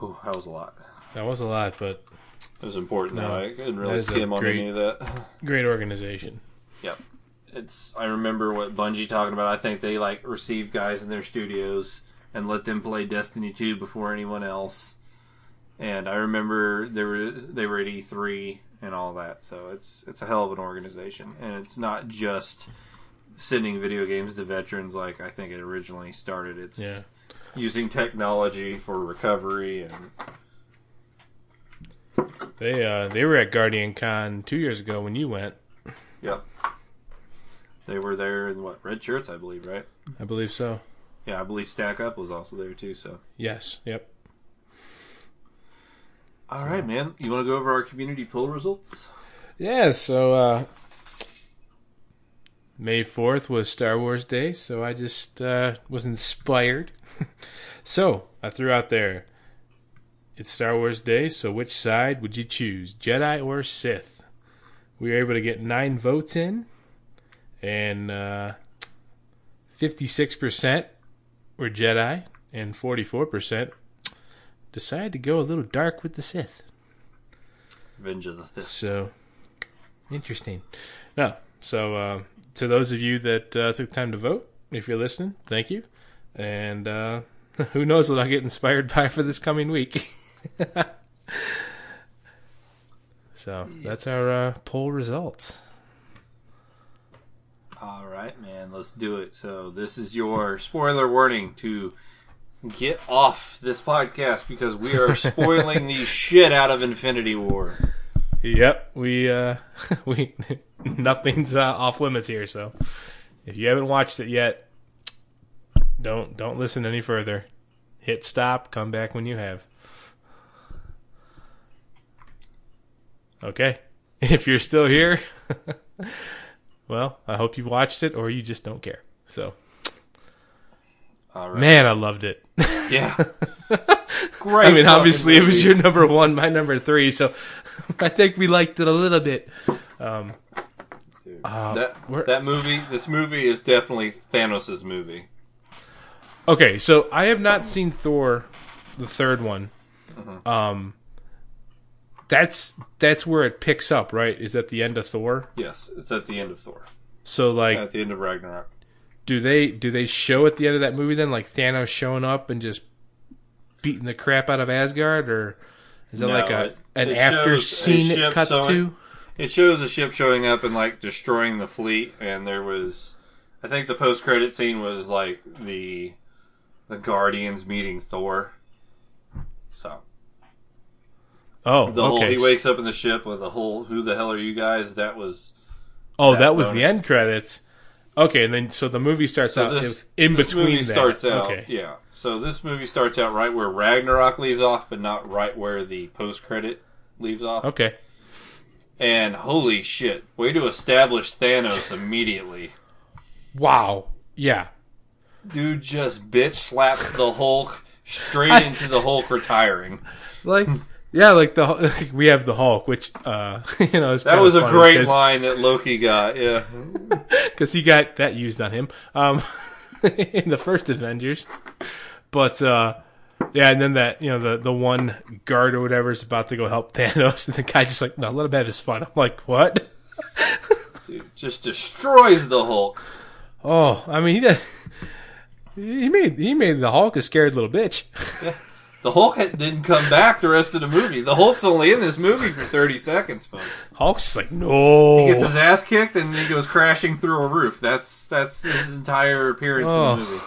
Ooh, that was a lot. That was a lot, but It was important, No, though. I couldn't really skim on great- any of that. great organization. Yep. It's. I remember what Bungie talking about. I think they like received guys in their studios and let them play Destiny 2 before anyone else. And I remember there was they were at E3 and all that. So it's it's a hell of an organization, and it's not just sending video games to veterans like I think it originally started. It's Yeah. using technology for recovery and They uh they were at Guardian Con two years ago when you went. yep. They were there in what red shirts, I believe, right? I believe so. Yeah, I believe Stack Up was also there too. So. Yes. Yep. All right, man. You want to go over our community poll results? Yeah, so uh May 4th was Star Wars Day, so I just uh was inspired. (laughs) so, I threw out there it's Star Wars Day, so which side would you choose, Jedi or Sith? We were able to get 9 votes in and uh 56% were Jedi and 44% decided to go a little dark with the Sith. Revenge of the Sith. So interesting. No, so uh, to those of you that uh, took time to vote, if you're listening, thank you. And uh, (laughs) who knows what I'll get inspired by for this coming week. (laughs) so that's our uh, poll results. All right, man. Let's do it. So this is your spoiler warning to get off this podcast because we are spoiling the (laughs) shit out of Infinity War. Yep, we uh, (laughs) we (laughs) nothing's uh, off limits here. So if you haven't watched it yet, don't don't listen any further. Hit stop. Come back when you have. Okay, if you're still here, well, I hope you watched it or you just don't care. So, right. man, I loved it. Yeah. (laughs) Great. I mean, obviously, it was your number one, my number three. So, (laughs) I think we liked it a little bit. Um, uh, that that movie. This movie is definitely Thanos' movie. Okay, so I have not seen Thor, the third one. Mm-hmm. Um, that's that's where it picks up, right? Is at the end of Thor. Yes, it's at the end of Thor. So like, At the end of Ragnarok. Do they do they show at the end of that movie then like Thanos showing up and just beating the crap out of Asgard, or is it No, like a an it after scene it cuts sewing- to? It shows a ship showing up and like destroying the fleet, and there was, I think the post credit scene was like the, the Guardians meeting Thor. So Oh, the whole okay. he wakes up in the ship with a whole "Who the hell are you guys?" That was oh, that that was the end credits. Okay, and then so the movie starts so out this with- in this between. movie that. starts out Okay. yeah. So this movie starts out right where Ragnarok leaves off, but not right where the post credit leaves off. Okay. And holy shit, way to establish Thanos (laughs) immediately. Wow. Yeah. Dude just bitch slaps the Hulk (laughs) straight I- into the Hulk retiring. Like (laughs) Yeah, like the (laughs) like we have the Hulk, which uh, (laughs) you know is That was a great line that Loki got. Yeah. (laughs) because he got that used on him um, in the first Avengers. But uh, yeah, and then that you know the the one guard or whatever is about to go help Thanos, and the guy just like no, let him have his fun. I'm like, what? Dude, just destroys the Hulk. Oh, I mean he did, he made he made the Hulk a scared little bitch. The Hulk didn't come back the rest of the movie. The Hulk's only in this movie for 30 seconds, folks. Hulk's just like no. He gets his ass kicked and he goes crashing through a roof. That's that's his entire appearance Oh. in the movie.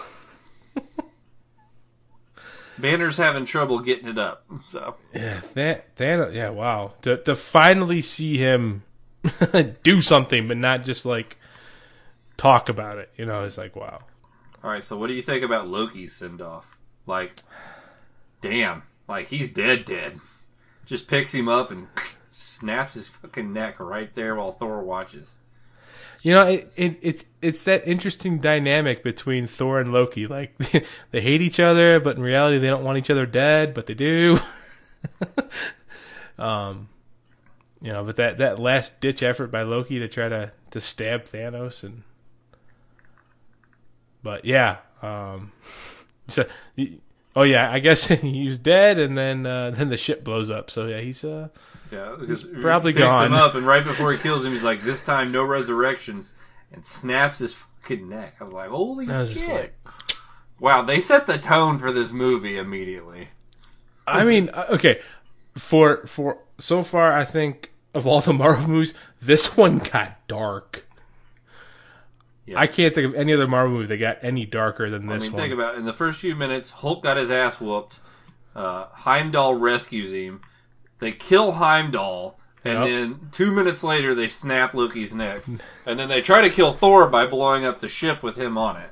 Banner's having trouble getting it up. So Yeah, that Thanos. Yeah, wow. To to finally see him (laughs) do something, but not just like talk about it. You know, it's like wow. all right, so what do you think about Loki's send off? Like, damn, like he's dead, dead. Just picks him up and (clears throat) snaps his fucking neck right there while Thor watches. You know, it, it it's it's that interesting dynamic between Thor and Loki. Like (laughs) they hate each other, but in reality, they don't want each other dead, but they do. (laughs) um, you know, but that that last ditch effort by Loki to try to to stab Thanos and, but yeah, um, (laughs) so oh yeah, I guess (laughs) he's dead, and then uh, then the ship blows up. So yeah, he's uh Yeah, because probably picks gone. him up, and right (laughs) before he kills him, he's like, "This time, no resurrections," and snaps his fucking neck. I was like, "Holy was shit!" wow, they set the tone for this movie immediately. I mean, uh, okay, for for so far, I think of all the Marvel movies, this one got dark. Yeah. I can't think of any other Marvel movie that got any darker than I this mean, one. think about it. in the first few minutes, Hulk got his ass whooped. Uh, Heimdall rescues him. They kill Heimdall, and Yep. then two minutes later, they snap Loki's neck, and then they try to kill Thor by blowing up the ship with him on it.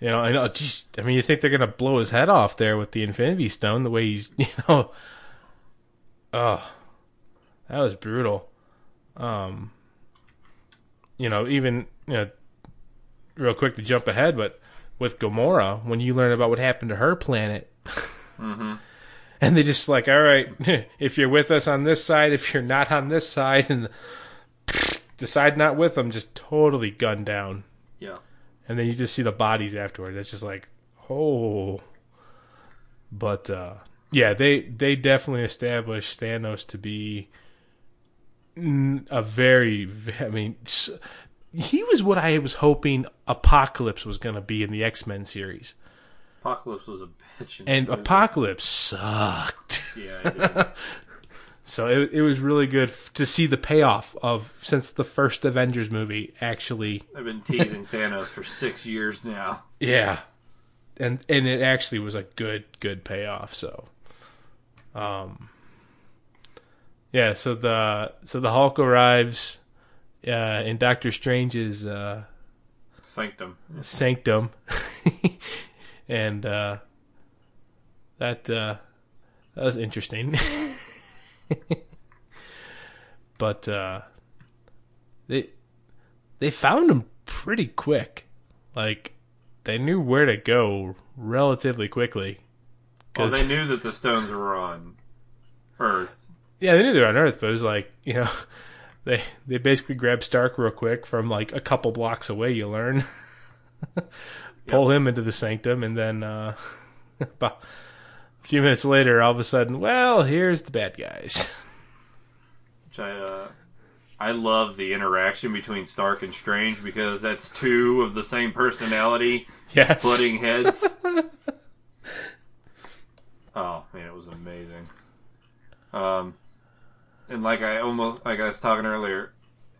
you know, I know. Geez, I mean, you think they're gonna blow his head off there with the Infinity Stone? The way he's, (laughs) you know, oh, that was brutal. Um, you know, even you know, real quick to jump ahead, but with Gamora, when you learn about what happened to her planet, (laughs) and they just like, all right, (laughs) if you're with us on this side, if you're not on this side, and (laughs) decide not with them, just totally gunned down Yeah. and then you just see the bodies afterwards. It's just like, oh. But uh, yeah, they they definitely established Thanos to be a very, I mean, he was what I was hoping Apocalypse was going to be in the X Men series, Apocalypse was a bitch. and movie. Apocalypse sucked. Yeah, it. (laughs) So it it was really good f- to see the payoff of since the first Avengers movie actually I've been teasing Thanos for six years now. Yeah. And and it actually was a good good payoff, so um Yeah, so the so the Hulk arrives uh in Doctor Strange's uh Sanctum. sanctum (laughs) and uh that uh that was interesting. (laughs) but uh they they found him pretty quick. Like they knew where to go relatively quickly. Well, 'Cause- they knew that the stones were on Earth. yeah, they knew they were on Earth, but it was like, you know, they they basically grab Stark real quick from like a couple blocks away. You learn, (laughs) pull him into the sanctum, and then uh, (laughs) a few minutes later, all of a sudden, well, here's the bad guys. Which I, uh, I love the interaction between Stark and Strange because that's two of the same personality (laughs) Yes, butting heads. oh man, it was amazing. Um, and like I almost like I was talking earlier,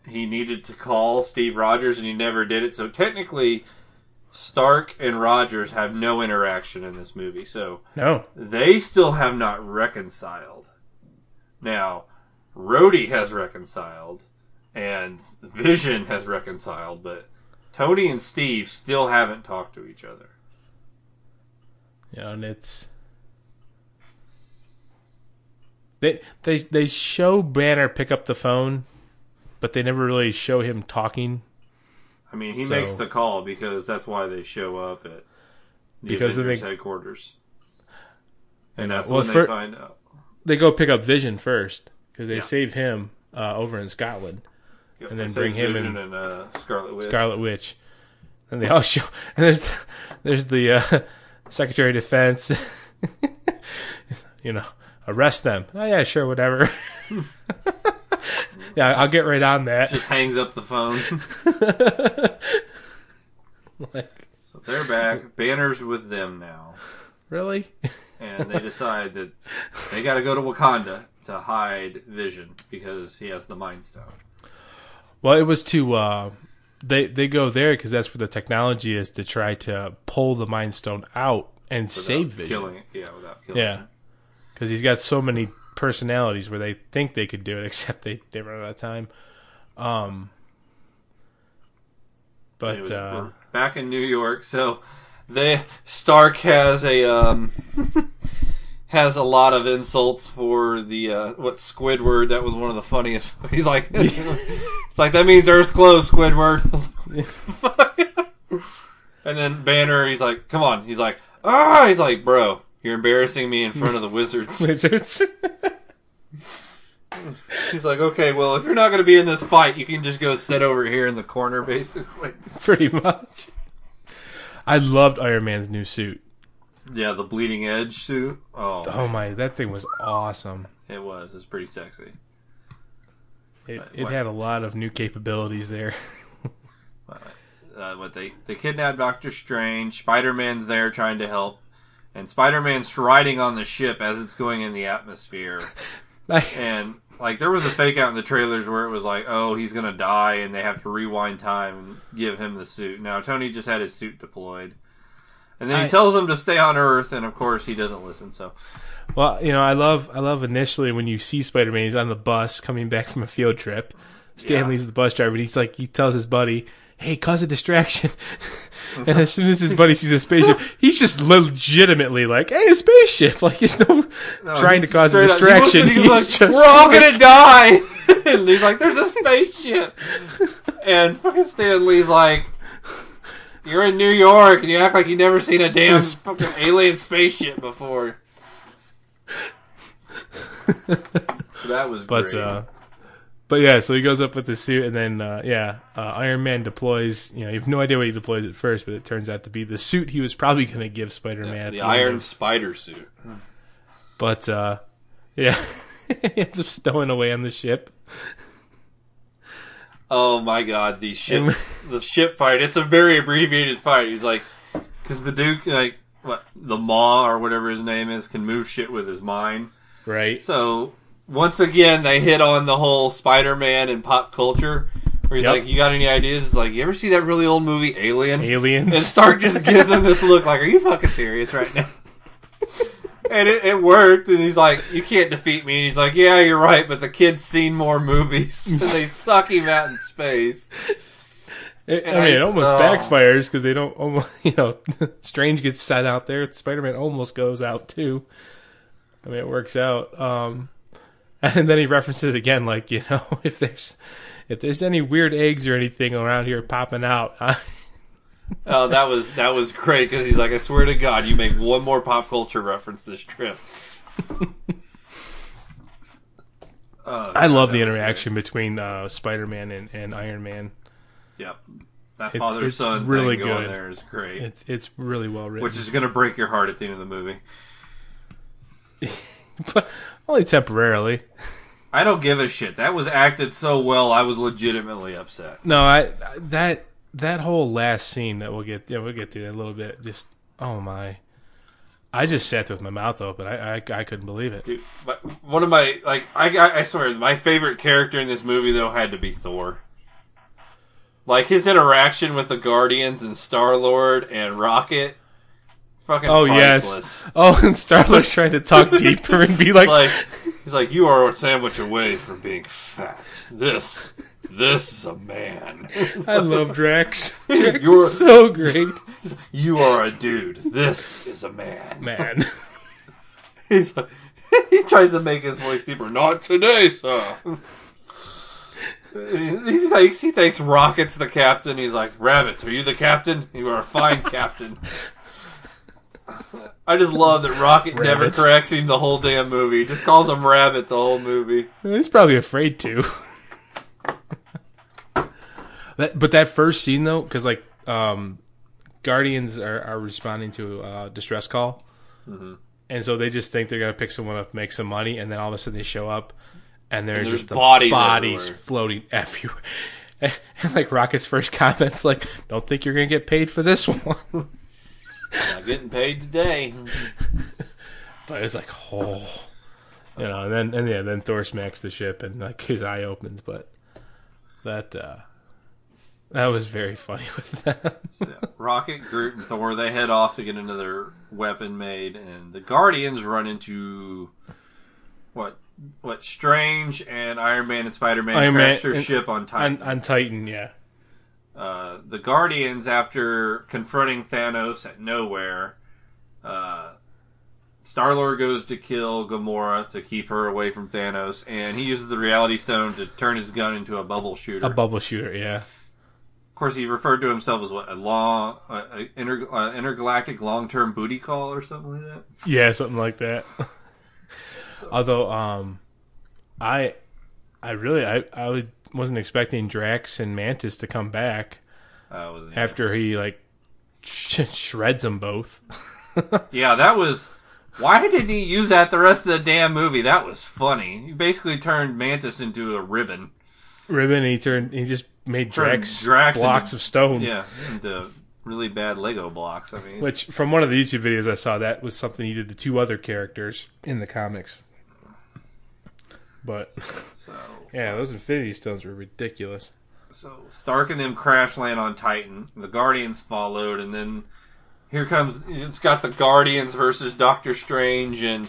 he needed to call Steve Rogers and he never did it. So technically, Stark and Rogers have no interaction in this movie. So no, they still have not reconciled. Now, Rhodey has reconciled, and Vision has reconciled, but Tony and Steve still haven't talked to each other. Yeah, and it's they they they show Banner pick up the phone, but they never really show him talking. I mean, he So- makes the call because that's why they show up at the Because Avengers think- headquarters, and that's well, when for- they find out. they go pick up Vision first because they Yeah. save him uh, over in Scotland. Yep, And then bring him Vision in- and uh, Scarlet Witch. Scarlet Witch, and they all (laughs) show. And there's the, there's the uh, (laughs) Secretary of Defense. (laughs) you know, arrest them. Oh yeah, sure, whatever. (laughs) yeah, I'll get right on that. Just hangs up the phone. (laughs) like, so they're back. Banner's with them now. really? and they decide that they got to go to Wakanda to hide Vision because he has the Mind Stone. Well, it was to uh, they they go there because that's where the technology is to try to pull the Mind Stone out and without save Vision. Killing it, yeah, without killing Yeah, him. Because he's got so many personalities where they think they could do it, (laughs) except they they run out of time. Um, but Anyways, uh, we're back in New York, so they Stark has a um (laughs) has a lot of insults for the uh what Squidward. That was one of the funniest. (laughs) He's like, it's like that means Earth's closed, Squidward. Was and then Banner, he's like, come on. He's like, ah. He's like, bro, you're embarrassing me in front of the (laughs) wizards. wizards. He's like, okay, well, if you're not going to be in this fight, you can just go sit over here in the corner, basically. (laughs) pretty much. I loved Iron Man's new suit. Yeah, the bleeding edge suit. Oh, Oh my, that thing was awesome. it was. It's pretty sexy. It, What- it what- had a lot of new capabilities there. (laughs) Uh, what they they kidnap Doctor Strange. Spider Man's there trying to help, and Spider Man's riding on the ship as it's going in the atmosphere. (laughs) and like there was a fake out in the trailers where it was like, oh, he's gonna die, and they have to rewind time and give him the suit. Now Tony just had his suit deployed, and then he I- tells him to stay on Earth, and of course he doesn't listen. So Well, you know, I love I love initially when you see Spider Man, he's on the bus coming back from a field trip. Stanley's the bus driver, and he's like, he tells his buddy, "Hey, cause a distraction." (laughs) and as (laughs) soon as his buddy sees a spaceship, he's just legitimately like, "Hey, a spaceship!" (laughs) Like he's no, trying to cause a up- distraction. He's, He's like, just we're all like- gonna die. and he's like, "There's a spaceship," and fucking Stanley's like. You're in New York and you act like you've never seen a damn fucking alien spaceship before. that was But great. uh but yeah, so he goes up with the suit, and then uh, yeah, uh, Iron Man deploys. You know, you have no idea what he deploys at first, but it turns out to be the suit he was probably going to give Spider Man. the Iron Spider suit. But uh, yeah, (laughs) he ends up stowing away on the ship. Oh my god, the ship, the ship fight. It's a very abbreviated fight. He's like, because the Duke, like, what the Maw or whatever his name is, can move shit with his mind. Right. So once again, they hit on the whole Spider-Man and pop culture. Where he's Yep. like, "You got any ideas?" It's like, "You ever see that really old movie Alien?" Aliens. And Stark just gives him this look like, "Are you fucking serious right now?" (laughs) and it, it worked. And he's like, "You can't defeat me." And he's like, "Yeah, you're right, but the kid's seen more movies. (laughs) and they suck him out in space." It- I mean, I- it almost oh. backfires because they don't almost, (laughs) you know, Strange gets sent out there. Spider Man almost goes out too. I mean, it works out. Um, (laughs) and then he references it again, like you know, (laughs) if there's if there's any weird eggs or anything around here popping out, (laughs) I, Oh, that was that was great because he's like, "I swear to God, you make one more pop culture reference this trip." Oh, I love the interaction between uh, Spider Man and, and Iron Man. Yep, that father son really thing going good. there is great. It's it's really well written, which is going to break your heart at the end of the movie. but only temporarily. I don't give a shit. That was acted so well. I was legitimately upset. No, I that that whole last scene that we'll get yeah we'll get to that a little bit. Just oh my, I just sat there with my mouth open. I I, I couldn't believe it. Dude, but one of my like I I swear my favorite character in this movie though had to be Thor. Like his interaction with the Guardians and Star Lord and Rocket, fucking Oh priceless. yes. Oh, (laughs) and Star Lord's trying to talk (laughs) deeper and be like, Like he's like, you are a sandwich away from being fat. This, this is a man. I love Drax. (laughs) Drax You're- so great, You are a dude. This is a man. man. He's like, he tries to make his voice deeper. Not today, sir. He thinks he thinks Rocket's the captain. He's like, Rabbit, are you the captain? You are a fine captain. I just love that Rocket (laughs) never Rabbit. corrects him the whole damn movie. Just calls him Rabbit the whole movie. He's probably afraid to. (laughs) that, but that first scene though, because like um, Guardians are, are responding to a distress call, and so they just think they're gonna pick someone up, make some money, and then all of a sudden they show up, and there's, there's just bodies bodies everywhere. floating (laughs) everywhere. And like Rocket's first comments, like, "Don't think you're gonna get paid for this one." Not getting paid today. (laughs) But it's like, oh, you know, and then and yeah, then Thor smacks the ship and like his eye opens. But that uh that was very funny (laughs) with that. So, Rocket, Groot, and Thor they head off to get another weapon made, and the Guardians run into what what Strange and Iron Man and Spider Man crash Man their and- ship on Titan. on, on Titan, yeah, uh, the Guardians, after confronting Thanos at nowhere, uh, Star Lord goes to kill Gamora to keep her away from Thanos, and he uses the Reality Stone to turn his gun into a bubble shooter. a bubble shooter, yeah, of course, he referred to himself as what a long, uh, a inter, uh, intergalactic long-term booty call or something like that. yeah, something like that. (laughs) Although, um, I, I really, I, I was, wasn't expecting Drax and Mantis to come back after he like sh- (laughs) shreds them both. (laughs) yeah, that was. Why didn't he use that the rest of the damn movie? That was funny. He basically turned Mantis into a ribbon. Ribbon, he turned, he just made Drax, Drax blocks into- of stone. Yeah, into really bad Lego blocks. I mean, Which, from one of the YouTube videos I saw, that was something he did to two other characters in the comics. But so yeah, those Infinity Stones were ridiculous. so Stark and them crash land on Titan. The Guardians followed, and then here comes it's got the Guardians versus Doctor Strange and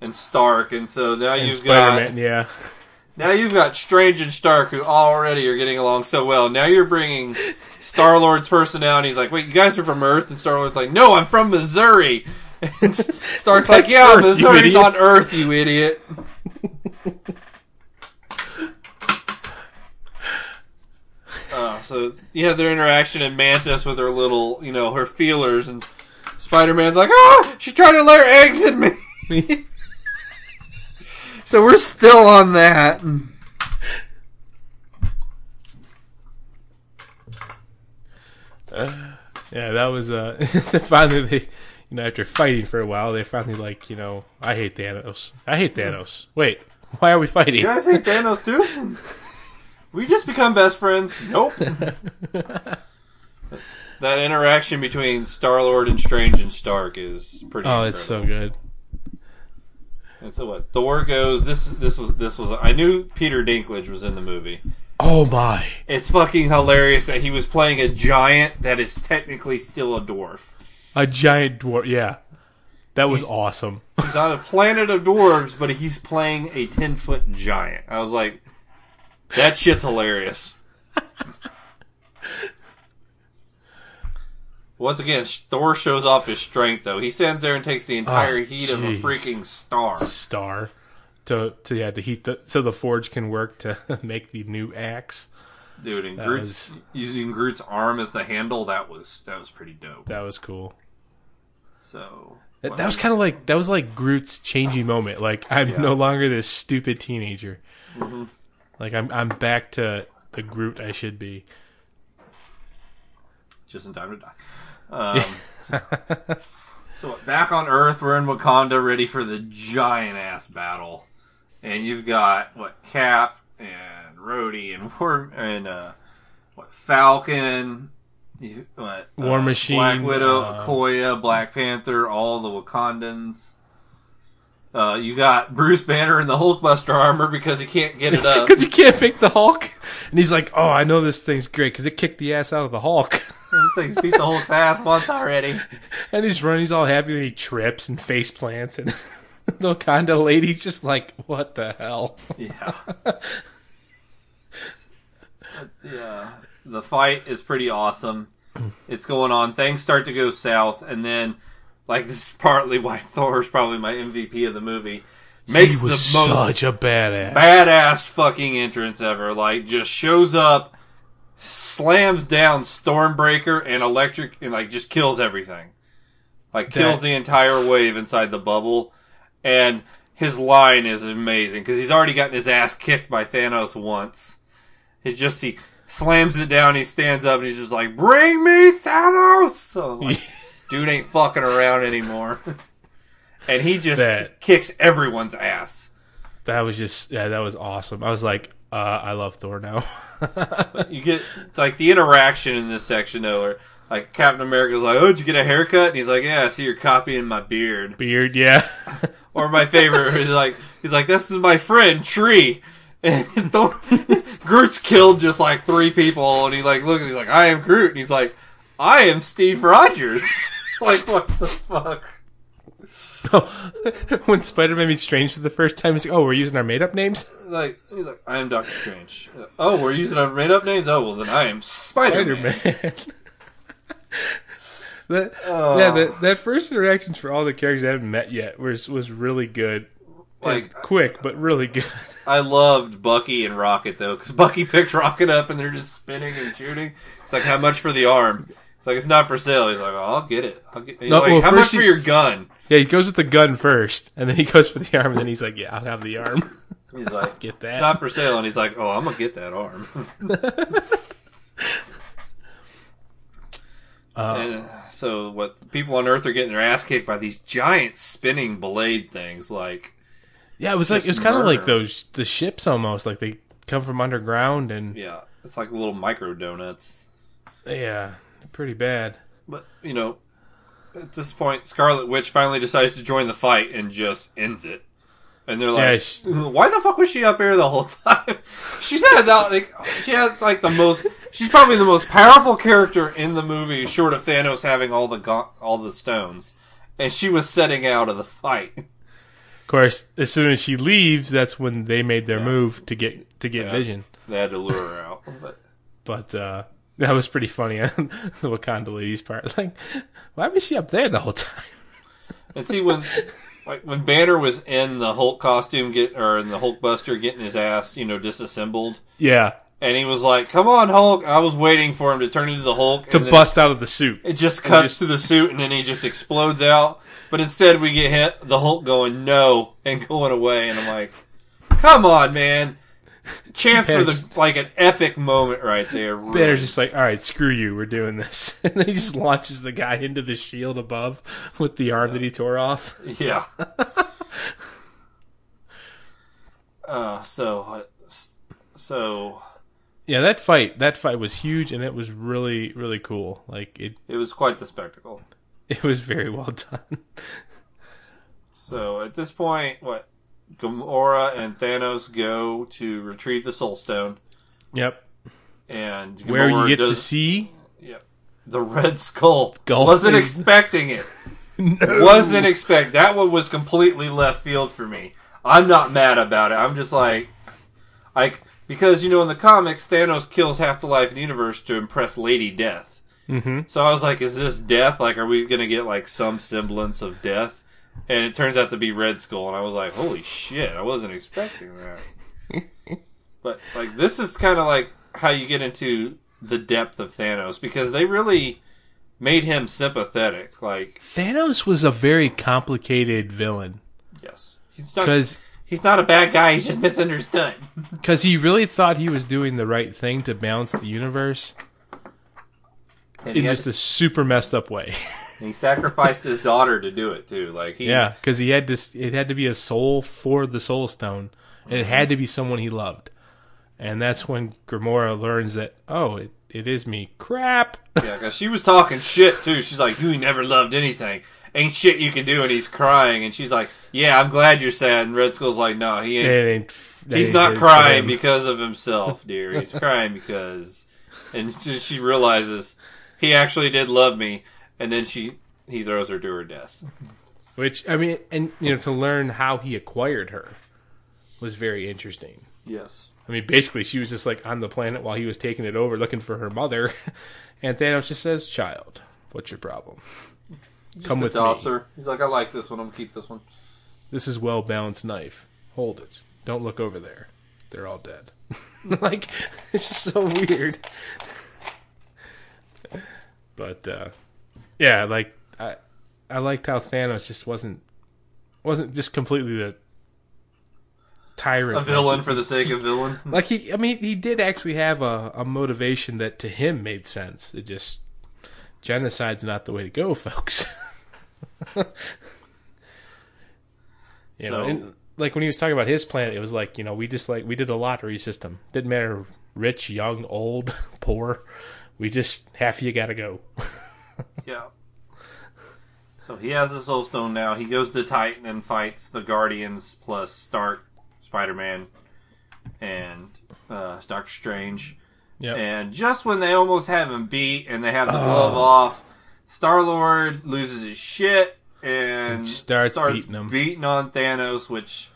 and Stark, and so now And you've Spider got yeah, (laughs) now you've got Strange and Stark who already are getting along so well. Now you're bringing (laughs) Star Lord's personality. He's like, wait, you guys are from Earth, and Star Lord's like, no, I'm from Missouri. (laughs) And Stark's like, yeah, Earth, Missouri's on Earth, you idiot. Uh, so you have their interaction in Mantis with her little, you know, her feelers, and Spider Man's like, ah, she's trying to lay her eggs in me. (laughs) so we're still on that. yeah, that was uh. (laughs) finally, they, you know, after fighting for a while, they finally like, you know, I hate Thanos. I hate Thanos. Wait, why are we fighting? You guys hate Thanos too? (laughs) we just become best friends. Nope. (laughs) (laughs) that interaction between Star Lord and Strange and Stark is pretty. Oh, it's so good. And so what? Thor goes. This this was this was. I knew Peter Dinklage was in the movie. Oh my! It's fucking hilarious that he was playing a giant that is technically still a dwarf. A giant dwarf. Yeah, that was He's- awesome. He's on a planet of dwarves, but he's playing a ten foot giant. I was like, that shit's hilarious. Once again, Thor shows off his strength, though. He stands there and takes the entire Oh, heat of a freaking star. Star to to yeah to heat the so the forge can work to (laughs) make the new axe. Dude, and That Groot's using Groot's arm as the handle, that was that was pretty dope. That was cool. So That, that was kind of like that was like Groot's changing moment. Like I'm Yeah. no longer this stupid teenager. Mm-hmm. Like I'm I'm back to the Groot I should be. just in time to die. Um, (laughs) so what, back on Earth, we're in Wakanda, ready for the giant ass battle, and you've got what Cap and Rhodey and War and uh, what Falcon, you, what War uh, Machine, Black Widow, uh, Okoye, Black Panther, all the Wakandans. Uh, you got Bruce Banner in the Hulkbuster armor because he can't get it (laughs) up. Because he can't pick the Hulk, and he's like, "Oh, I know this thing's great because it kicked the ass out of the Hulk." (laughs) this thing's beat the Hulk's ass once already. (laughs) and he's running, he's all happy, and he trips and face plants, and the Wakanda lady's just like, "What the hell?" Yeah. yeah. The fight is pretty awesome. It's going on. Things start to go south, and then, like, this is partly why (laughs) Thor's probably my MVP of the movie. Makes he the most such a badass. badass fucking entrance ever. Like, just shows up, slams down Stormbreaker and Electric, and, like, just kills everything. like kills That- the entire wave inside the bubble, and his line is amazing because he's already gotten his ass kicked by Thanos once. He's just he slams it down, he stands up, and he's just like, "Bring me Thanos!" So (laughs) like, dude ain't fucking around anymore, and he just That- kicks everyone's ass. That was just yeah, that was awesome. I was like, uh, I love Thor now. (laughs) You get it's like the interaction in this section though, where like Captain America's like, "Oh, did you get a haircut?" And he's like, "Yeah, I see you're copying my beard." Beard, yeah. (laughs) Or my favorite is like, he's like, "This is my friend Tree." And (laughs) Thor- Groot's killed just like three people, and he like looks, he's like, "I am Groot," and he's like, "I am Steve Rogers." It's (laughs) like, what the fuck? Oh, (laughs) when Spider-Man meets Strange for the first time, he's like, "Oh, we're using our made-up names." Like, he's like, "I am Doctor Strange." Oh, we're using our made up names. Oh, well then I am Spider Man. Spider-Man. (laughs) that, Oh. Yeah, that, that first interactions for all the characters I haven't met yet was was really good. Like, Like quick, but really good. I loved Bucky and Rocket though, because Bucky picked Rocket up and they're just spinning and shooting. It's like, how much for the arm? It's like it's not for sale. He's like, oh, I'll get it. I'll get. He's No, like, well, how much first for your gun? Yeah, he goes with the gun first, and then he goes for the arm, and then he's like, "Yeah, I'll have the arm." He's like, Get that. it's not for sale, and he's like, oh, I'm gonna get that arm. (laughs) (laughs) Uh, and uh, so what? People on Earth are getting their ass kicked by these giant spinning blade things. Like, yeah, it was like it was kind of like those the ships almost like they come from underground, and yeah, it's like little micro donuts. yeah, pretty bad. But you know, at this point, Scarlet Witch finally decides to join the fight and just ends it. And they're Yeah, like, she- "Why the fuck was she up here the whole (laughs) time?" She's had that, like she has like the most. She's probably the most powerful character in the movie, short of Thanos having all the go- all the stones. And she was setting out of the fight. Of course, as soon as she leaves, that's when they made their move to get to get Yeah. Vision. They had to lure her out. But But uh, that was pretty funny on (laughs) the Wakanda lady's part. (laughs) Like, why was she up there the whole time? And see when like when Banner was in the Hulk costume get or in the Hulk Buster getting his ass, you know, disassembled. Yeah, And he was like, "Come on, Hulk!" I was waiting for him to turn into the Hulk to bust out of the suit. It just cuts just- to the suit, and then he just explodes out. But instead, we get hit the Hulk going no and (laughs) going away, and I'm like, "Come on, man!" Chance for the like an epic moment right there. really. Banner's just like, all right, screw you, we're doing this. (laughs) And then he just launches the guy into the shield above with the arm that he tore off. Yeah. (laughs) uh, so, uh, so Yeah, that fight, that fight was huge, and it was really, really cool. Like it, it was quite the spectacle. (laughs) it was very well done. So at this point, what Gamora and Thanos go to retrieve the Soul Stone, Yep, and Gamora where you get to see Yep. The Red Skull. Skull Wasn't expecting it. (laughs) Wasn't expect that one was completely left field for me. I'm not mad about it. I'm just like, like because you know in the comics Thanos kills half the life in the universe to impress Lady Death. hmm So I was like, is this death? Like, are we gonna get like some semblance of death? And it turns out to be Red Skull, and I was like, holy shit! I wasn't expecting that. (laughs) but like, this is kind of like how you get into the depth of Thanos because they really made him sympathetic. Like, Thanos was a very complicated villain yes, he's not because he's not a bad guy. He's just misunderstood. (laughs) because he really thought he was doing the right thing to balance the universe in just a super messed up way. (laughs) he sacrificed his daughter to do it too. Like, he, Yeah, because he had to. It had to be a soul for the Soul Stone, and it mm-hmm. had to be someone he loved. And that's when Gamora learns that oh, it, it is me. Crap. Yeah, because she was talking shit too. She's like, "You never loved anything. Ain't shit you can do." And he's crying, and she's like, "Yeah, I'm glad you're sad." And Red Skull's like, "No, he It ain't. ain't. that He's ain't not crying him." because of himself, dear. He's (laughs) crying because." And she realizes he actually did love me, and then she he throws her to her death. Which I mean, and you know, to learn how he acquired her was very interesting. Yes. I mean, basically, she was just like on the planet while he was taking it over, looking for her mother, (laughs) and Thanos just says, "Child, what's your problem? Come with adopts me. her. He's like, "I like this one. I'm gonna keep this one." This is well balanced knife. Hold it. Don't look over there. They're all dead." (laughs) like (laughs) it's just so weird. But uh, yeah, like I, I liked how Thanos just wasn't wasn't just completely the tyrant. A villain for the sake of villain. (laughs) Like he, I mean, he did actually have a, a motivation that to him made sense. It just genocide's not the way to go, (laughs) folks. (laughs) you know, and, like when he was talking about his planet, it was like you know we just like we did a lottery system. Didn't matter rich, young, old, poor. We just half of you got to go. (laughs) Yeah. So he has the Soul Stone now. He goes to Titan and fights the Guardians plus Stark, Spider Man, and uh, Doctor Strange. Yeah, And just when they almost have him beat and they have the glove off, Star Lord loses his shit and And starts beating him. beating on Thanos, which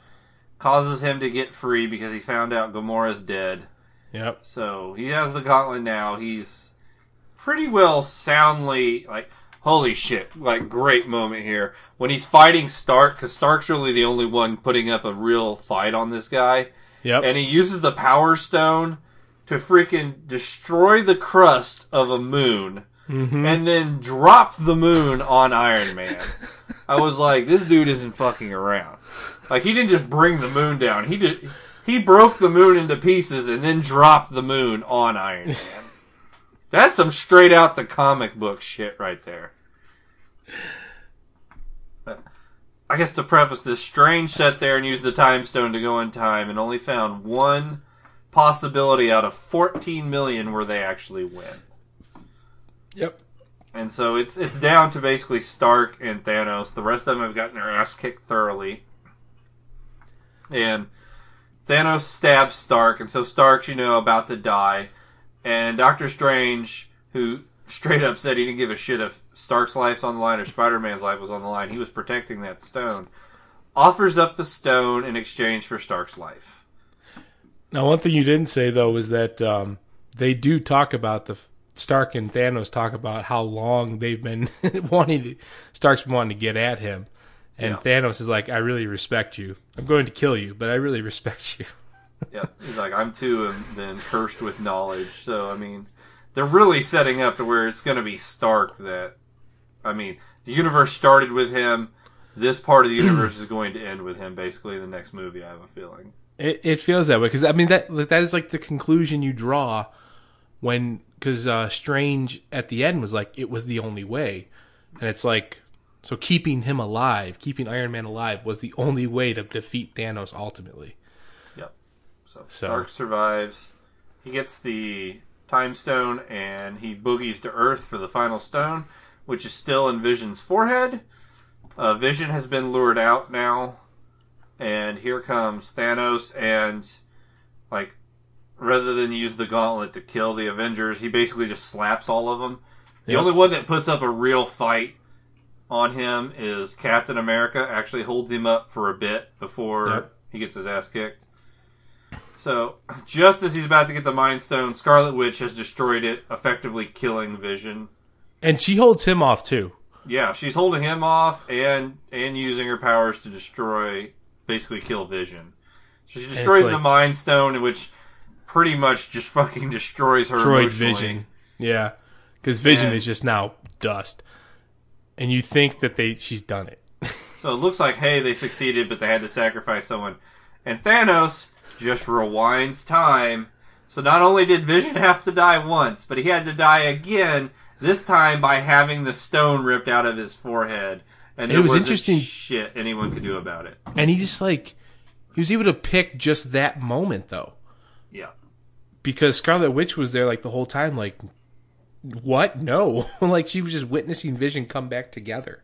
causes him to get free because he found out Gamora's dead. yep. So he has the gauntlet now. He's pretty well soundly like holy shit! Like great moment here when he's fighting Stark because Stark's really the only one putting up a real fight on this guy, Yep. and he uses the Power Stone to freaking destroy the crust of a moon. Mm-hmm. And then drop the moon on Iron Man. I was like, this dude isn't fucking around. Like he didn't just bring the moon down. He did. He broke the moon into pieces and then dropped the moon on Iron Man. That's some straight out the comic book shit right there. I guess to preface this, Strange sat there and used the time stone to go in time and only found one possibility out of 14 million where they actually win. Yep. And so it's it's down to basically Stark and Thanos. The rest of them have gotten their ass kicked thoroughly. And Thanos stabs Stark, and so Stark's, you know, about to die. And Doctor Strange, who straight up said he didn't give a shit if Stark's life's on the line or Spider Man's life was on the line, he was protecting that stone, offers up the stone in exchange for Stark's life. Now, one thing you didn't say though was that um, they do talk about the Stark and Thanos talk about how long they've been (laughs) wanting to. Stark's been wanting to get at him, and Yeah. Thanos is like, "I really respect you. I'm going to kill you, but I really (laughs) respect you." Yeah, he's like, I'm too then cursed with knowledge. So I mean, they're really setting up to where it's going to be Stark that, I mean, the universe started with him. This part of the universe is going to end with him. Basically, in the next movie, I have a feeling. It, it feels that way because I mean that that is like the conclusion you draw when because uh, Strange at the end was like it was the only way, and it's like so keeping him alive, keeping Iron Man alive was the only way to defeat Thanos ultimately. So, So- Stark survives. He gets the time stone and he boogies to Earth for the final stone, which is still in Vision's forehead. Uh, Vision has been lured out now, and here comes Thanos. And like, rather than use the gauntlet to kill the Avengers, he basically just slaps all of them. The Yep. only one that puts up a real fight on him is Captain America. Actually, holds him up for a bit before Yep. he gets his ass kicked. So, just as he's about to get the Mind Stone, Scarlet Witch has destroyed it, effectively killing Vision. And she holds him off too. Yeah, she's holding him off and and using her powers to destroy, basically kill Vision. So she destroys the like- Mind Stone, which pretty much just (laughs) fucking destroys her Destroyed. Vision. Yeah, because Vision And- is just now dust, and you think that they she's done it. (laughs) So it looks like, hey, they succeeded, but they had to sacrifice someone. And Thanos just rewinds time. So not only did Vision have to die once, but he had to die again, this time by having the stone ripped out of his forehead. And It there was interesting- shit anyone could do about it. And he just like he was able to pick just that moment though. Yeah. because Scarlet Witch was there like the whole time. Like, what? No, (laughs) like she was just witnessing Vision come back together.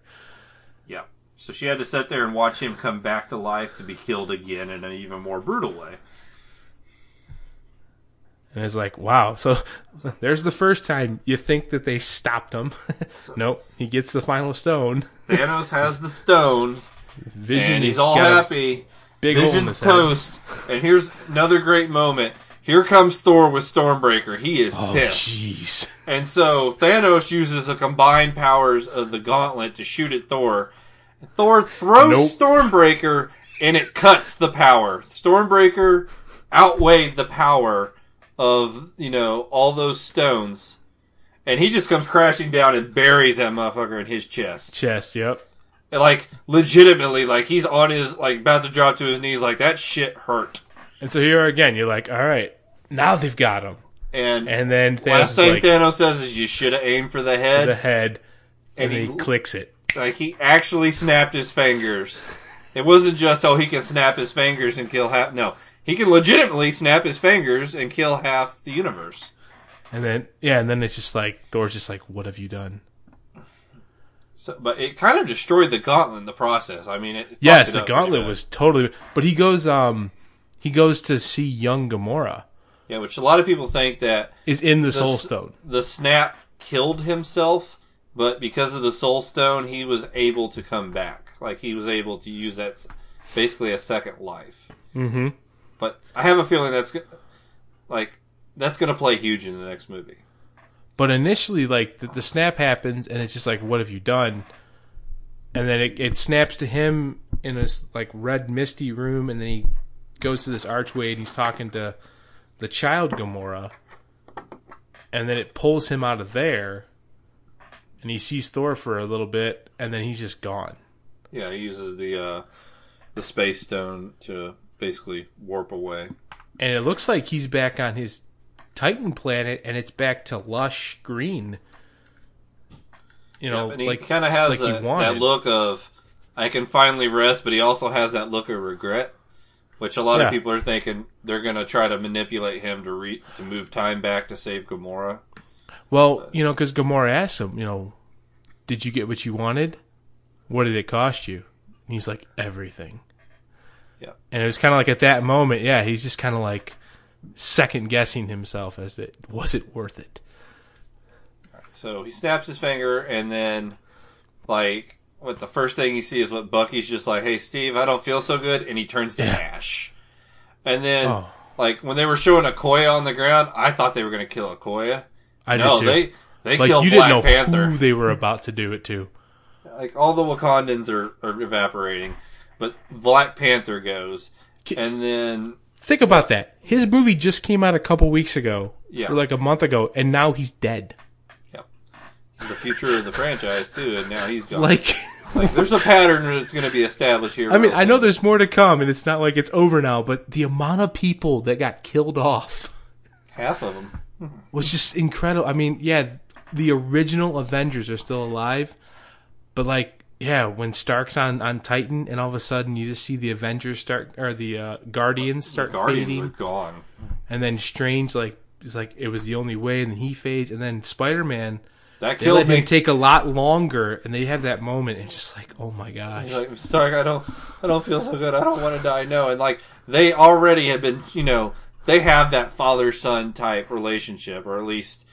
Yeah. So she had to sit there and watch him come back to life to be killed again in an even more brutal way. And it's like, wow. So, so (laughs) there's the first time you think that they stopped him. (laughs) nope, he gets the final stone. (laughs) Thanos has the stones, Vision and he's is all happy. Big Vision's toast. And here's another great moment. Here comes Thor with Stormbreaker. He is Oh, pissed. jeez. And so Thanos uses the combined powers of the gauntlet to shoot at Thor. Thor throws Nope. Stormbreaker and it cuts the power. Stormbreaker outweighed the power of, you know, all those stones. And he just comes crashing down and buries that motherfucker in his chest. Chest. Yep. like legitimately, like he's on his like about to drop to his knees, like that shit hurt. And so here again, you're like, all right, now they've got him. And, And then Thanos last thing like, Thanos says is, "You should have aimed for the head." the head, and, and he, he clicks it. Like he actually snapped his fingers. It wasn't just oh he can snap his fingers and kill half. No, he can legitimately snap his fingers and kill half the universe. And then yeah, and then it's just like Thor's just like, what have you done? So, but it kind of destroyed the gauntlet in the process. I mean, it Yes, it the gauntlet was totally. But he goes, um, he goes to see young Gamora yeah, which a lot of people think that is in the The Soul Stone. the snap killed himself, but because of the Soul Stone, he was able to come back. Like he was able to use that basically a second life. Mm-hmm. But I have a feeling that's like that's going to play huge in the next movie. But initially, like the, the snap happens, and it's just like, what have you done? And then it, it snaps to him in this like red misty room, and then he goes to this archway, and he's talking to the child Gamora, and then it pulls him out of there, and he sees Thor for a little bit, and then he's just gone. Yeah, he uses the uh, the space stone to basically warp away. and it looks like he's back on his Titan planet, and it's back to lush green. You know, Yeah, he like kind of has like that, that look of I can finally rest, but he also has that look of regret, which a lot Yeah. of people are thinking they're going to try to manipulate him to re- to move time back to save Gamora. Well, you know, because Gamora asks him, you know, did you get what you wanted? What did it cost you? And he's like, everything. Yeah. And it was kind of like at that moment, yeah, he's just kind of like second guessing himself as to was it worth it? So he snaps his finger, and then like what the first thing you see is what Bucky's just like, "Hey, Steve, I don't feel so good," and he turns to Yeah. ash. And then Oh. like when they were showing Okoye on the ground, I thought they were going to kill Okoye. I no, did too. they they like killed you Black didn't know Panther. who they were about to do it to. like all the Wakandans are, are evaporating, but Black Panther goes, and then Think about that. His movie just came out a couple weeks ago, Yeah. or like a month ago, and now he's dead. Yep. The future of the franchise too, and now he's gone. Like, (laughs) Like, there's a pattern that's going to be established here. I mean, I know there's more to come, and it's not like it's over now, but the amount of people that got killed off half of them. Was just incredible. I mean, yeah, the original Avengers are still alive, but like, yeah, when Stark's on on Titan, and all of a sudden you just see the Avengers start or the uh, Guardians start Guardians fading, are gone. and then Strange like is like it was the only way, and then he fades, and then Spider Man. That They killed let me. him take a lot longer, and they have that moment, and just like, oh my gosh, He's like, Stark, I don't, I don't feel so good. I don't want to die. No, and like they already have been, you know, they have that father son type relationship, or at least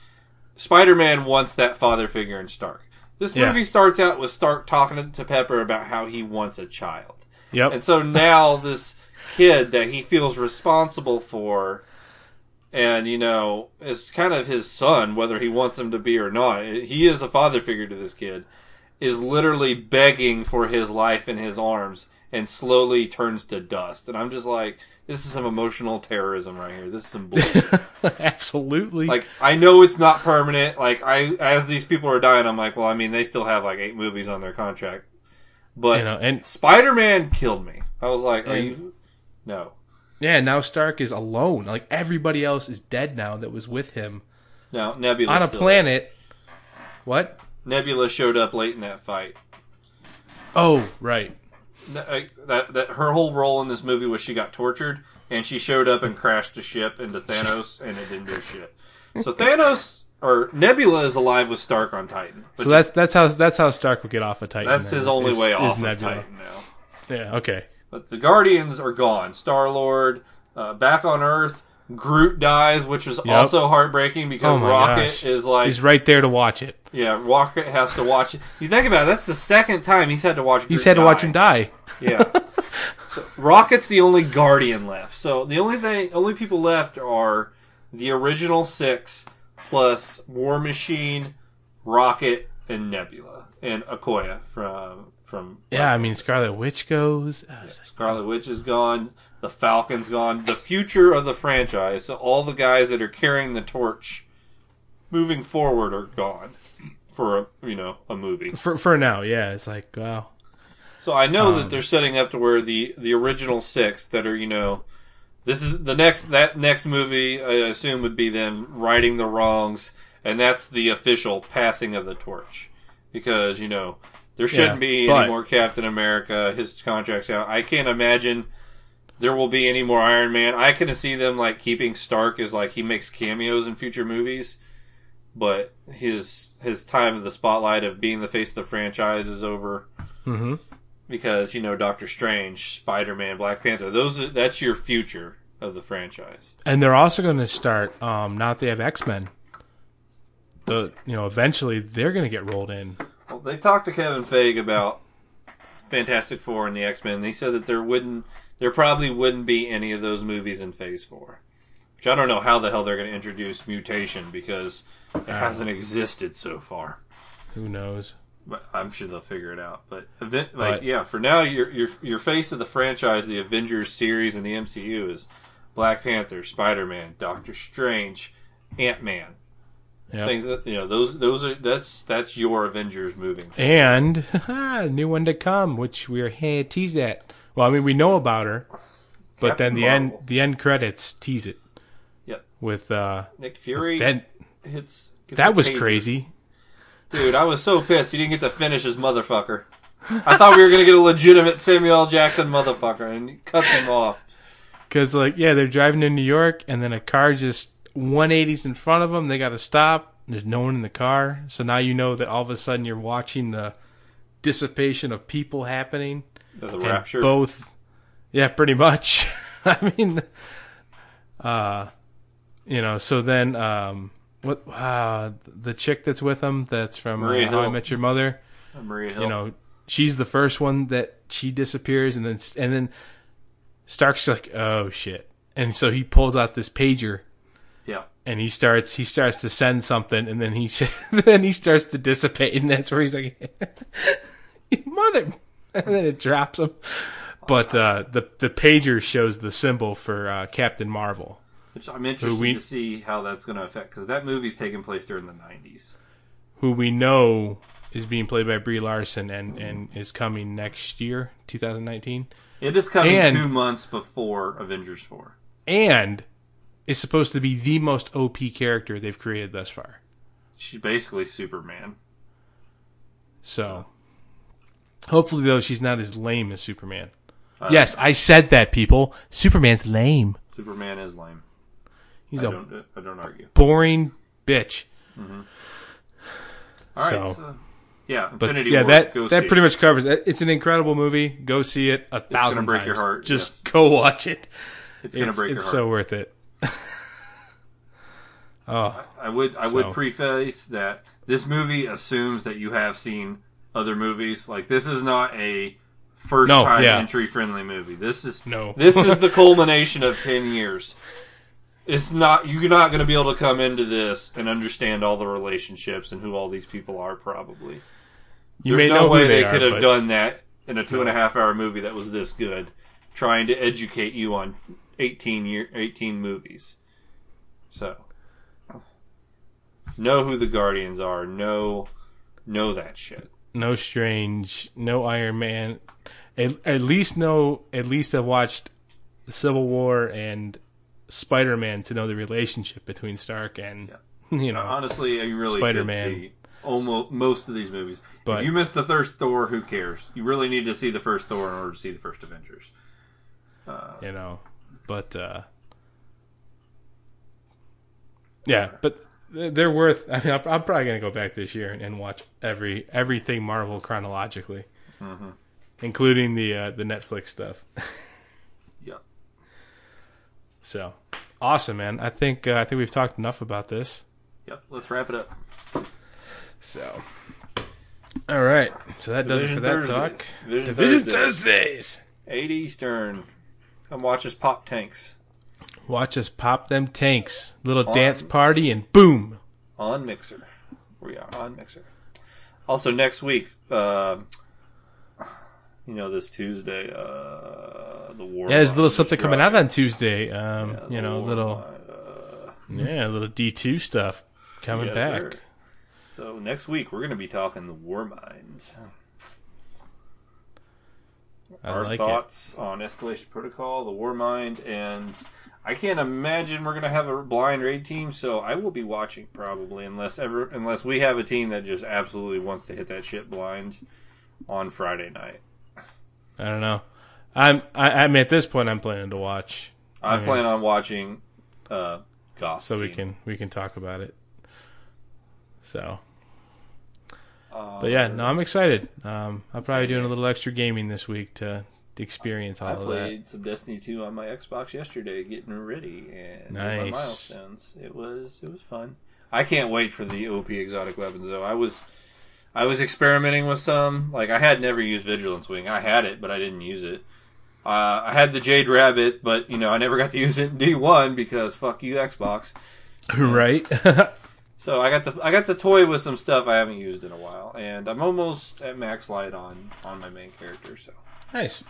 Spider-Man wants that father figure in Stark. This Yeah. movie starts out with Stark talking to Pepper about how he wants a child, yep, and so now this kid that he feels responsible for. And you know, it's kind of his son, whether he wants him to be or not. He is a father figure to this kid is literally begging for his life in his arms and slowly turns to dust. And I'm just like, this is some emotional terrorism right here. This is some (laughs) bullshit. absolutely. like, I know it's not permanent. Like, I, as these people are dying, I'm like, well, I mean, they still have like eight movies on their contract. But you know, and Spider-Man killed me. I was like, are And- you? No. yeah, now Stark is alone. Like everybody else is dead now that was with him No, Nebula on a planet. What? Nebula showed up late in that fight. Oh, right. That, that that her whole role in this movie was she got tortured and she showed up and crashed a ship into Thanos (laughs) and it didn't do shit. So Thanos or Nebula is alive with Stark on Titan. So that's that's how that's how Stark would get off of Titan. that's then, his is- only is- way is off of Nebula. Titan now. Yeah. Okay. But the Guardians are gone. Star Lord uh, back on Earth. Groot dies, which is also heartbreaking because Oh Rocket gosh. is like He's right there to watch it. yeah, Rocket has to watch it. You think about it, that's the second time he's had to watch. He's Groot had to watch him die. Yeah. so Rocket's the only Guardian left. So the only thing, only people left are the original six plus War Machine, Rocket, and Nebula, and Okoye from from. Yeah, I mean Scarlet Witch goes. Like, Scarlet Witch is gone. The Falcon's gone. The future of the franchise. So all the guys that are carrying the torch, moving forward, are gone for a you know a movie. for for now, yeah. It's like wow. So I know Um, that they're setting up to where the the original six that are you know, this is the next that next movie I assume would be them righting the wrongs, and that's the official passing of the torch, because you know there shouldn't Yeah, be but- any more Captain America. His contract's out. I can't imagine there will be any more Iron Man. I can see them like keeping Stark as like he makes cameos in future movies, but his his time of the spotlight of being the face of the franchise is over Mm-hmm. because you know Doctor Strange, Spider Man, Black Panther. Those are, that's your future of the franchise. And they're also going to start um, now that they have X Men. The you know eventually they're going to get rolled in. Well, they talked to Kevin Feige about Fantastic Four and the X Men. They said that there wouldn't, there probably wouldn't be any of those movies in Phase Four. Which I don't know how the hell they're going to introduce mutation because it uh, hasn't existed so far. Who knows? But I'm sure they'll figure it out. But event, like But- yeah, for now, your your your face of the franchise, the Avengers series and the MCU is Black Panther, Spider Man, Doctor Strange, Ant Man. Yep. Things that you know, those those are that's that's your Avengers moving. And (laughs) a new one to come, which we're hey, tease that. Well, I mean we know about her, but Captain then the end the end credits tease it Yep. with uh Nick Fury that hits. that was pager. crazy. dude. I was so pissed he didn't get to finish his motherfucker. I thought we were gonna get a legitimate Samuel L. Jackson motherfucker, and he cuts him off. Cause like yeah, they're driving in New York, and then a car just 180s in front of them. They got to stop. There's no one in the car, so now you know that all of a sudden you're watching the dissipation of people happening. The and rapture. both, yeah, pretty much. (laughs) I mean, uh, you know. So then, um, what? Uh, the chick that's with him, that's from uh, Maria How I Met Your Mother. Maria Hill. You know, she's the first one that she disappears, and then and then Stark's like, oh shit, and so he pulls out this pager yeah. and he starts he starts to send something, and then he (laughs) then he starts to dissipate, and that's where he's like, (laughs) mother, and (laughs) then it drops him. But uh, the the pager shows the symbol for uh, Captain Marvel, Which I'm interested we- to see how that's going to affect because that movie's taking place during the 90s. who we know is being played by Brie Larson and and is coming next year, 2019, It is coming And- two months before Avengers 4. and is supposed to be the most OP character they've created thus far. She's basically Superman. So, hopefully, though, she's not as lame as Superman. Uh, yes, I said that, people. Superman's lame. Superman is lame. He's I a don't, I don't argue. boring bitch. All right. So- So, yeah, But Infinity yeah, War. that that pretty it. much covers it. It's an incredible movie. Go see it a thousand break times. your heart, Just yes. go watch it. It's going to It's, break it's your so worth it. oh, I would I So- would preface that this movie assumes that you have seen other movies. Like this is not a first No, time yeah. entry friendly movie. This is No. (laughs) This is the culmination of ten years. It's not you're not going to be able to come into this and understand all the relationships and who all these people are. Probably you there's may no know way they, they, could are, have but done that in a two and a half hour movie that was this good, trying to educate you on eighteen year eighteen movies. So know who the Guardians are. Know know that shit. No Strange, no Iron Man. At, at least know. At least I've watched Civil War and Spider Man to know the relationship between Stark and (laughs) you know. Honestly, you really Spider-Man. should see almost most of these movies. But- if you missed the first Thor, who cares? You really need to see the first Thor in order to see the first Avengers. you know but uh yeah but they're worth (laughs) i mean i'm, I'm probably gonna go back this year and, and watch every everything marvel chronologically Mm-hmm. including the uh the netflix stuff (laughs) Yep. so awesome man i think uh, i think we've talked enough about this Yep. Let's wrap it up. so all right so that does it for that Thursdays. talk Vision, division Thursdays. thursdays Eight Eastern. Come watch us pop tanks watch us pop them tanks little On- dance party and boom on Mixer. We are on Mixer. Also, next week, uh, you know, this Tuesday, uh, the war. Yeah, there's a little something coming out on Tuesday. Um, Yeah, you know, little uh, yeah, a little D two stuff coming yes, back. sir. So next week we're going to be talking the War Mind. I our like it. thoughts on Escalation Protocol, the War Mind, and I can't imagine we're gonna have a blind raid team. So I will be watching probably, unless ever unless we have a team that just absolutely wants to hit that shit blind on Friday night. I don't know. I'm. I, I mean, at this point, I'm planning to watch, I Okay. plan on watching uh, Goss. so we can we can talk about it. So, Uh, but yeah, no, I'm excited. Um, I'll probably doing a little extra gaming this week to, to experience all I of that. I played some Destiny 2 on my Xbox yesterday, getting ready and doing my Nice. milestones. It was it was fun. I can't wait for the OP exotic weapons though. I was I was experimenting with some. Like I had never used Vigilance Wing. I had it, but I didn't use it. Uh, I had the Jade Rabbit, but you know I never got to use it in D1 because fuck you Xbox. (laughs) right? (laughs) So I got to I got to toy with some stuff I haven't used in a while, and I'm almost at max light on on my main character. So nice.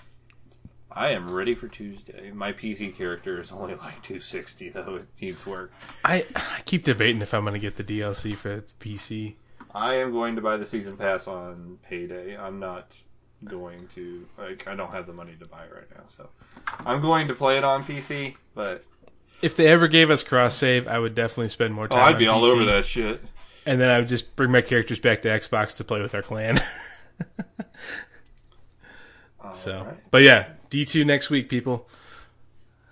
I am ready for Tuesday. My PC character is only like 260 though. It needs work. I I keep debating if I'm going to get the DLC for PC. I am going to buy the season pass on payday. I'm not going to like I don't have the money to buy it right now, so I'm going to play it on PC. But If they ever gave us cross save, I would definitely spend more oh, time. I'd be on all over that shit. and then I would just bring my characters back to Xbox to play with our clan. (laughs) so, right, but yeah, D2 next week, people.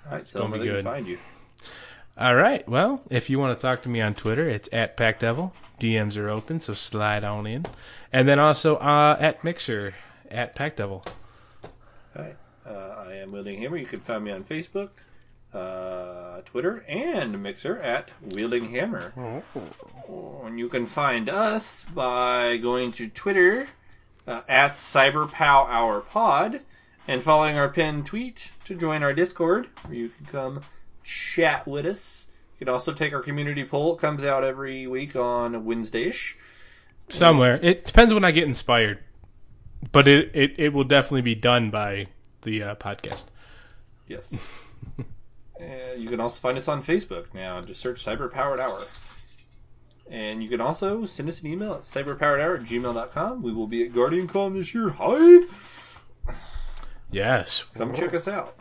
all right so gonna where be they can find you. All right. Well, if you want to talk to me on Twitter, it's at PackDevil. DMs are open, so slide on in. And then also uh, at Mixer, at PackDevil. All right, uh, I am Wielding Hammer. You can find me on Facebook, uh, Twitter, and Mixer at Wielding Hammer. And you can find us by going to Twitter uh, at CyberPow Hour Pod and following our pinned tweet to join our Discord, where you can come chat with us. You can also take our community poll. It comes out every week on Wednesdayish. Somewhere. It depends when I get inspired. But it, it, it will definitely be done by the uh, podcast. Yes. (laughs) and you can also find us on Facebook now. Just search Cyber Powered Hour. And you can also send us an email at cyberpoweredhour at gmail.com. We will be at GuardianCon this year. Hi! Yes. Come check us out.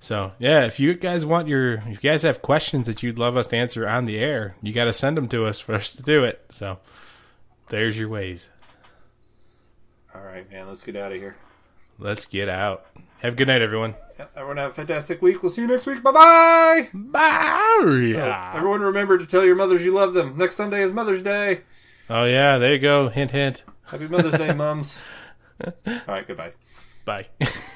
So, yeah, if you guys want your, if you guys have questions that you'd love us to answer on the air, you got to send them to us for us to do it. So, there's your ways. All right, man. Let's get out of here. Let's get out. Have a good night, everyone. Yeah, Everyone have a fantastic week. We'll see you next week. Bye bye! Bye. Oh, everyone remember to tell your mothers you love them. Next Sunday is Mother's Day. Oh yeah, there you go. Hint, hint. Happy Mother's Day, (laughs) mums. All right, goodbye. Bye. (laughs)